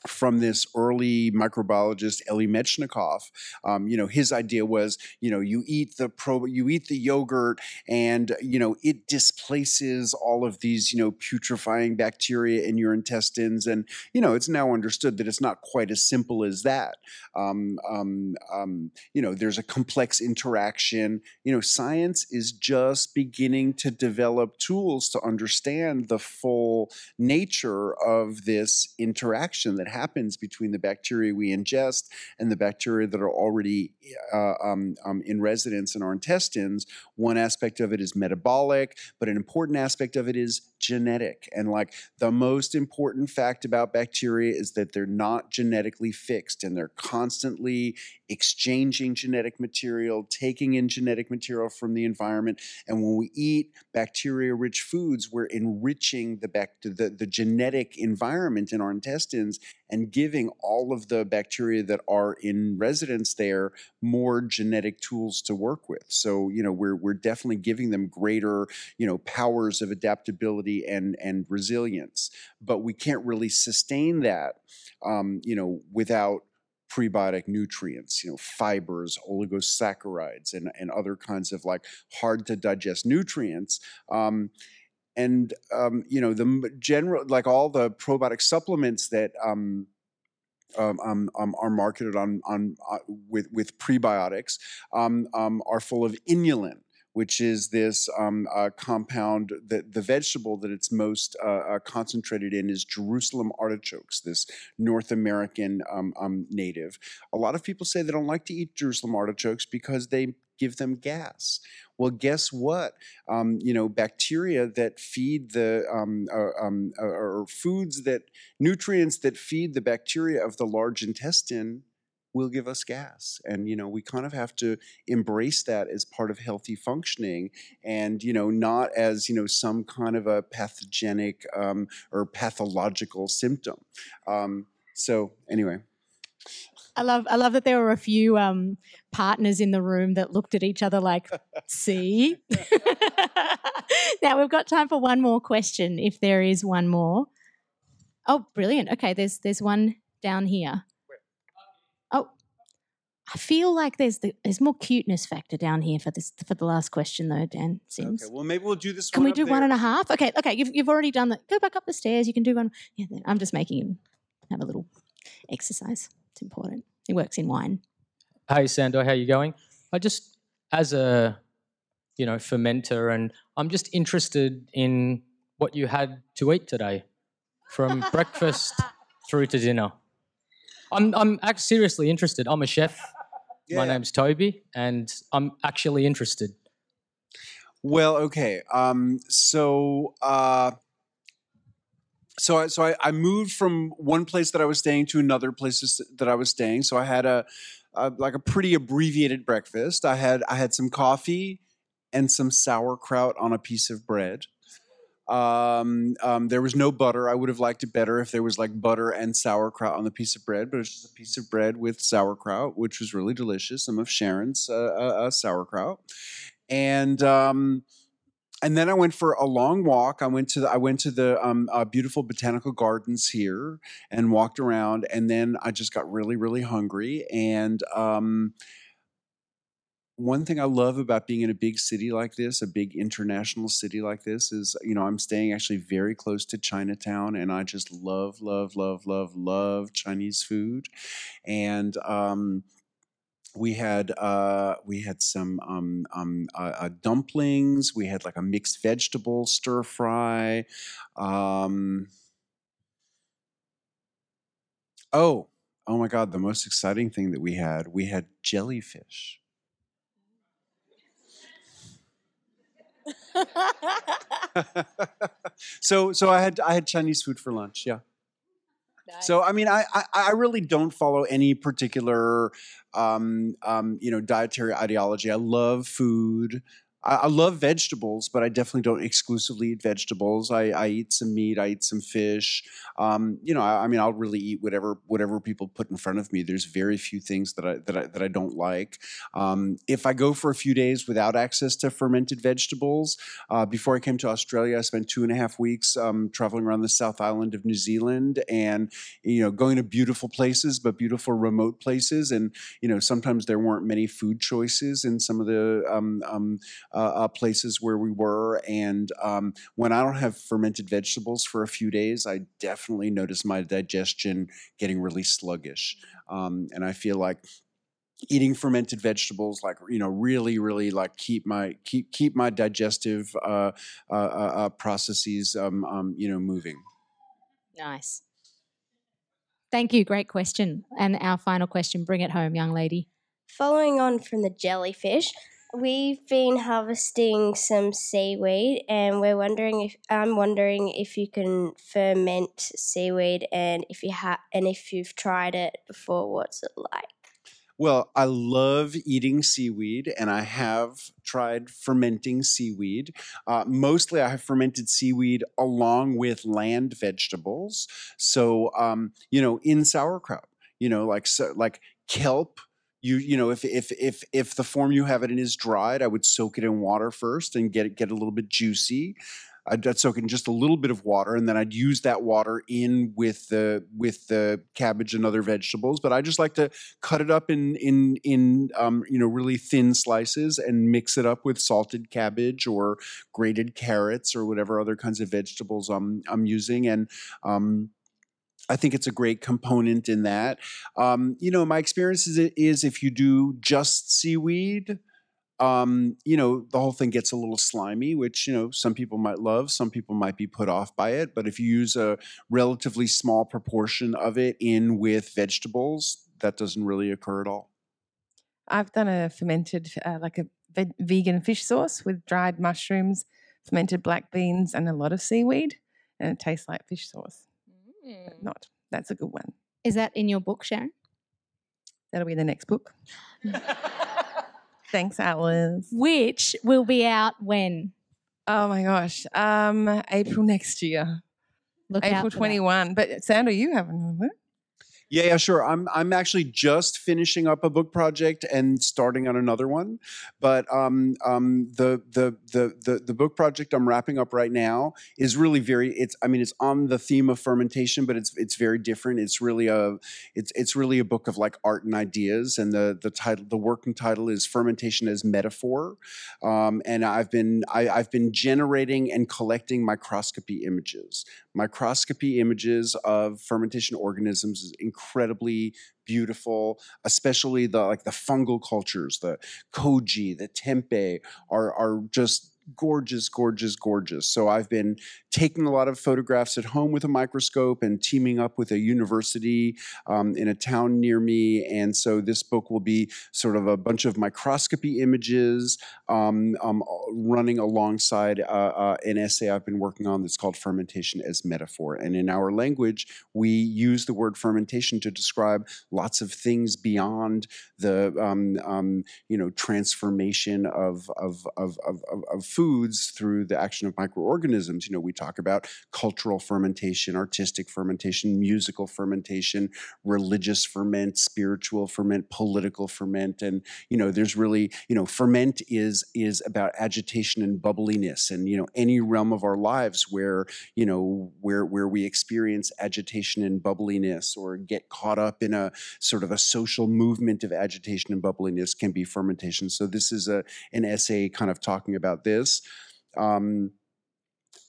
from this early microbiologist Elie Metchnikoff. Um, you know, his idea was, you know, you eat the pro, you eat the yogurt, and you know, it displaces all of these, you know, putrefying bacteria in your intestines, and you know, it's now understood that it's not quite as simple as that. Um, um, um you know, there's a complex interaction. You know, science is just beginning to develop tools to understand the full nature of this interaction that happens between the bacteria we ingest and the bacteria that are already uh, um, um, in residence in our intestines. One aspect of it is metabolic, but an important aspect of it is genetic. And like the most important fact about bacteria is that they're not genetically fixed and they're constantly exchanging genetic material, taking in genetic material from the environment. And when we eat bacteria rich foods, we're enriching the, bac- the, the genetic environment in our intestines and giving all of the bacteria that are in residence there more genetic tools to work with. So, you know, we're, we're definitely giving them greater, you know, powers of adaptability and, and resilience. But we can't really sustain that, um, you know, without prebiotic nutrients, you know, fibers, oligosaccharides, and, and other kinds of like hard to digest nutrients. Um, and um, you know the general like all the probiotic supplements that um, um, um, um, are marketed on on uh, with with prebiotics um, um, are full of inulin, which is this um, uh, compound that the vegetable that it's most uh, uh, concentrated in is Jerusalem artichokes, this North American um, um, native. A lot of people say they don't like to eat Jerusalem artichokes because they give them gas. Well, guess what? Um, you know, bacteria that feed the um, uh, um, uh, or foods that nutrients that feed the bacteria of the large intestine will give us gas and you know we kind of have to embrace that as part of healthy functioning and you know not as you know some kind of a pathogenic um, or pathological symptom um, so anyway I love I love that there were a few um, partners in the room that looked at each other like, see. [LAUGHS] [LAUGHS] now we've got time for one more question, if there is one more. Oh, brilliant. Okay, there's there's one down here. I feel like there's the, there's more cuteness factor down here for this for the last question though, Dan Sims. okay well maybe we'll do this Can one we up do one there. and a half? Okay, okay. You've you've already done that. Go back up the stairs. You can do one. Yeah, I'm just making him have a little exercise. It's important. He works in wine. Hey Sando, how are you going? I just as a you know fermenter, and I'm just interested in what you had to eat today, from breakfast [LAUGHS] through to dinner. I'm I'm seriously interested. I'm a chef. Yeah, My yeah. name's Toby, and I'm actually interested. Well, okay. Um, so, uh, so I, so I, I moved from one place that I was staying to another place that I was staying. So I had a, a like a pretty abbreviated breakfast. I had I had some coffee and some sauerkraut on a piece of bread. Um, um, there was no butter. I would have liked it better if there was like butter and sauerkraut on the piece of bread, but it was just a piece of bread with sauerkraut, which was really delicious. Some of Sharon's uh, uh, uh, sauerkraut, and um, and then I went for a long walk. I went to the, I went to the um, uh, beautiful botanical gardens here and walked around, and then I just got really really hungry and. Um, one thing I love about being in a big city like this, a big international city like this, is you know I'm staying actually very close to Chinatown, and I just love, love, love, love, love Chinese food, and um, we had uh, we had some um, um, uh, uh, dumplings. We had like a mixed vegetable stir fry. Um, oh, oh my God! The most exciting thing that we had we had jellyfish. [LAUGHS] so so I had I had Chinese food for lunch. Yeah. So I mean, I, I I really don't follow any particular um, um, you know dietary ideology. I love food. I, I love vegetables, but I definitely don't exclusively eat vegetables. I, I eat some meat, I eat some fish. Um, you know, I, I mean, I'll really eat whatever whatever people put in front of me. There's very few things that I that I, that I don't like. Um, if I go for a few days without access to fermented vegetables, uh, before I came to Australia, I spent two and a half weeks um, traveling around the South Island of New Zealand, and you know, going to beautiful places, but beautiful remote places. And you know, sometimes there weren't many food choices in some of the um, um, uh, uh, places where we were. And um, when I don't have fermented vegetables for a few days, I definitely notice my digestion getting really sluggish. Um, and I feel like eating fermented vegetables like you know really really like keep my keep keep my digestive uh, uh, uh, uh processes um, um, you know moving nice thank you great question and our final question bring it home young lady following on from the jellyfish We've been harvesting some seaweed, and we're wondering if I'm wondering if you can ferment seaweed, and if you have, and if you've tried it before, what's it like? Well, I love eating seaweed, and I have tried fermenting seaweed. Uh, mostly, I have fermented seaweed along with land vegetables. So, um, you know, in sauerkraut, you know, like so, like kelp you you know if if if if the form you have it in is dried, I would soak it in water first and get it get a little bit juicy. I'd, soak in just a little bit of water, and then I'd use that water in with the with the cabbage and other vegetables. But I just like to cut it up in in in um, you know really thin slices and mix it up with salted cabbage or grated carrots or whatever other kinds of vegetables I'm I'm using, and um, I think it's a great component in that. Um, you know, my experience is, is if you do just seaweed, um, you know, the whole thing gets a little slimy, which, you know, some people might love, some people might be put off by it. But if you use a relatively small proportion of it in with vegetables, that doesn't really occur at all. I've done a fermented, uh, like a ve- vegan fish sauce with dried mushrooms, fermented black beans, and a lot of seaweed, and it tastes like fish sauce. Mm. Not. That's a good one. Is that in your book, Sharon? That'll be the next book. [LAUGHS] Thanks, Alice. Which will be out when? Oh my gosh. Um, April next year. Look April 21. But Sandor, you haven't, yeah, yeah, sure. I'm I'm actually just finishing up a book project and starting on another one, but um, um, the, the the the the book project I'm wrapping up right now is really very. It's I mean it's on the theme of fermentation, but it's it's very different. It's really a it's it's really a book of like art and ideas, and the the title the working title is fermentation as metaphor, um, and I've been I, I've been generating and collecting microscopy images, microscopy images of fermentation organisms is incredibly beautiful, especially the like the fungal cultures, the koji, the tempeh are are just gorgeous, gorgeous, gorgeous. So I've been taking a lot of photographs at home with a microscope and teaming up with a university um, in a town near me. And so this book will be sort of a bunch of microscopy images um, um, running alongside uh, uh, an essay I've been working on that's called Fermentation as Metaphor. And in our language, we use the word fermentation to describe lots of things beyond the um, um, you know transformation of of, of, of, of foods through the action of microorganisms. You know, we talk about cultural fermentation, artistic fermentation, musical fermentation, religious ferment, spiritual ferment, political ferment, and you know, there's really you know, ferment is is about agitation and bubbliness, and you know, any realm of our lives where you know where where we experience agitation and bubbliness or get caught up in a sort of a social movement of agitation and bubbliness can be fermentation. So this is a an essay kind of talking about this. Um,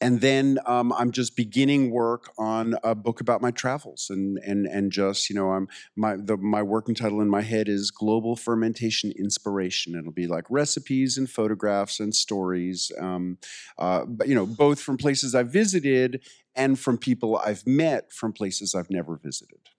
and then um, I'm just beginning work on a book about my travels, and and and just you know I'm my the my working title in my head is Global Fermentation Inspiration. It'll be like recipes and photographs and stories, um, uh, but you know both from places I've visited and from people I've met from places I've never visited.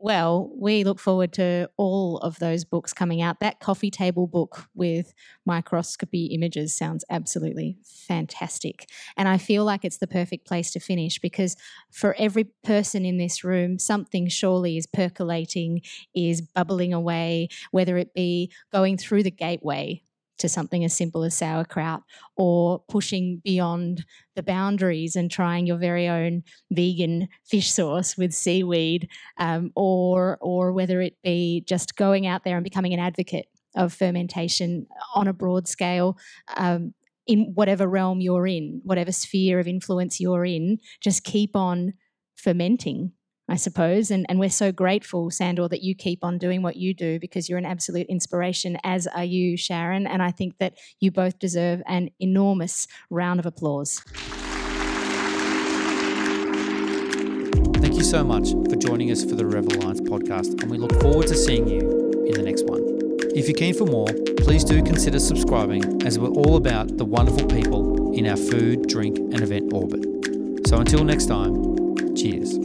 Well, we look forward to all of those books coming out. That coffee table book with microscopy images sounds absolutely fantastic. And I feel like it's the perfect place to finish because for every person in this room, something surely is percolating, is bubbling away, whether it be going through the gateway to something as simple as sauerkraut or pushing beyond the boundaries and trying your very own vegan fish sauce with seaweed um, or or whether it be just going out there and becoming an advocate of fermentation on a broad scale um, in whatever realm you're in whatever sphere of influence you're in just keep on fermenting I suppose. And, and we're so grateful, Sandor, that you keep on doing what you do because you're an absolute inspiration, as are you, Sharon. And I think that you both deserve an enormous round of applause. Thank you so much for joining us for the Revel Alliance podcast, and we look forward to seeing you in the next one. If you're keen for more, please do consider subscribing as we're all about the wonderful people in our food, drink, and event orbit. So until next time, cheers.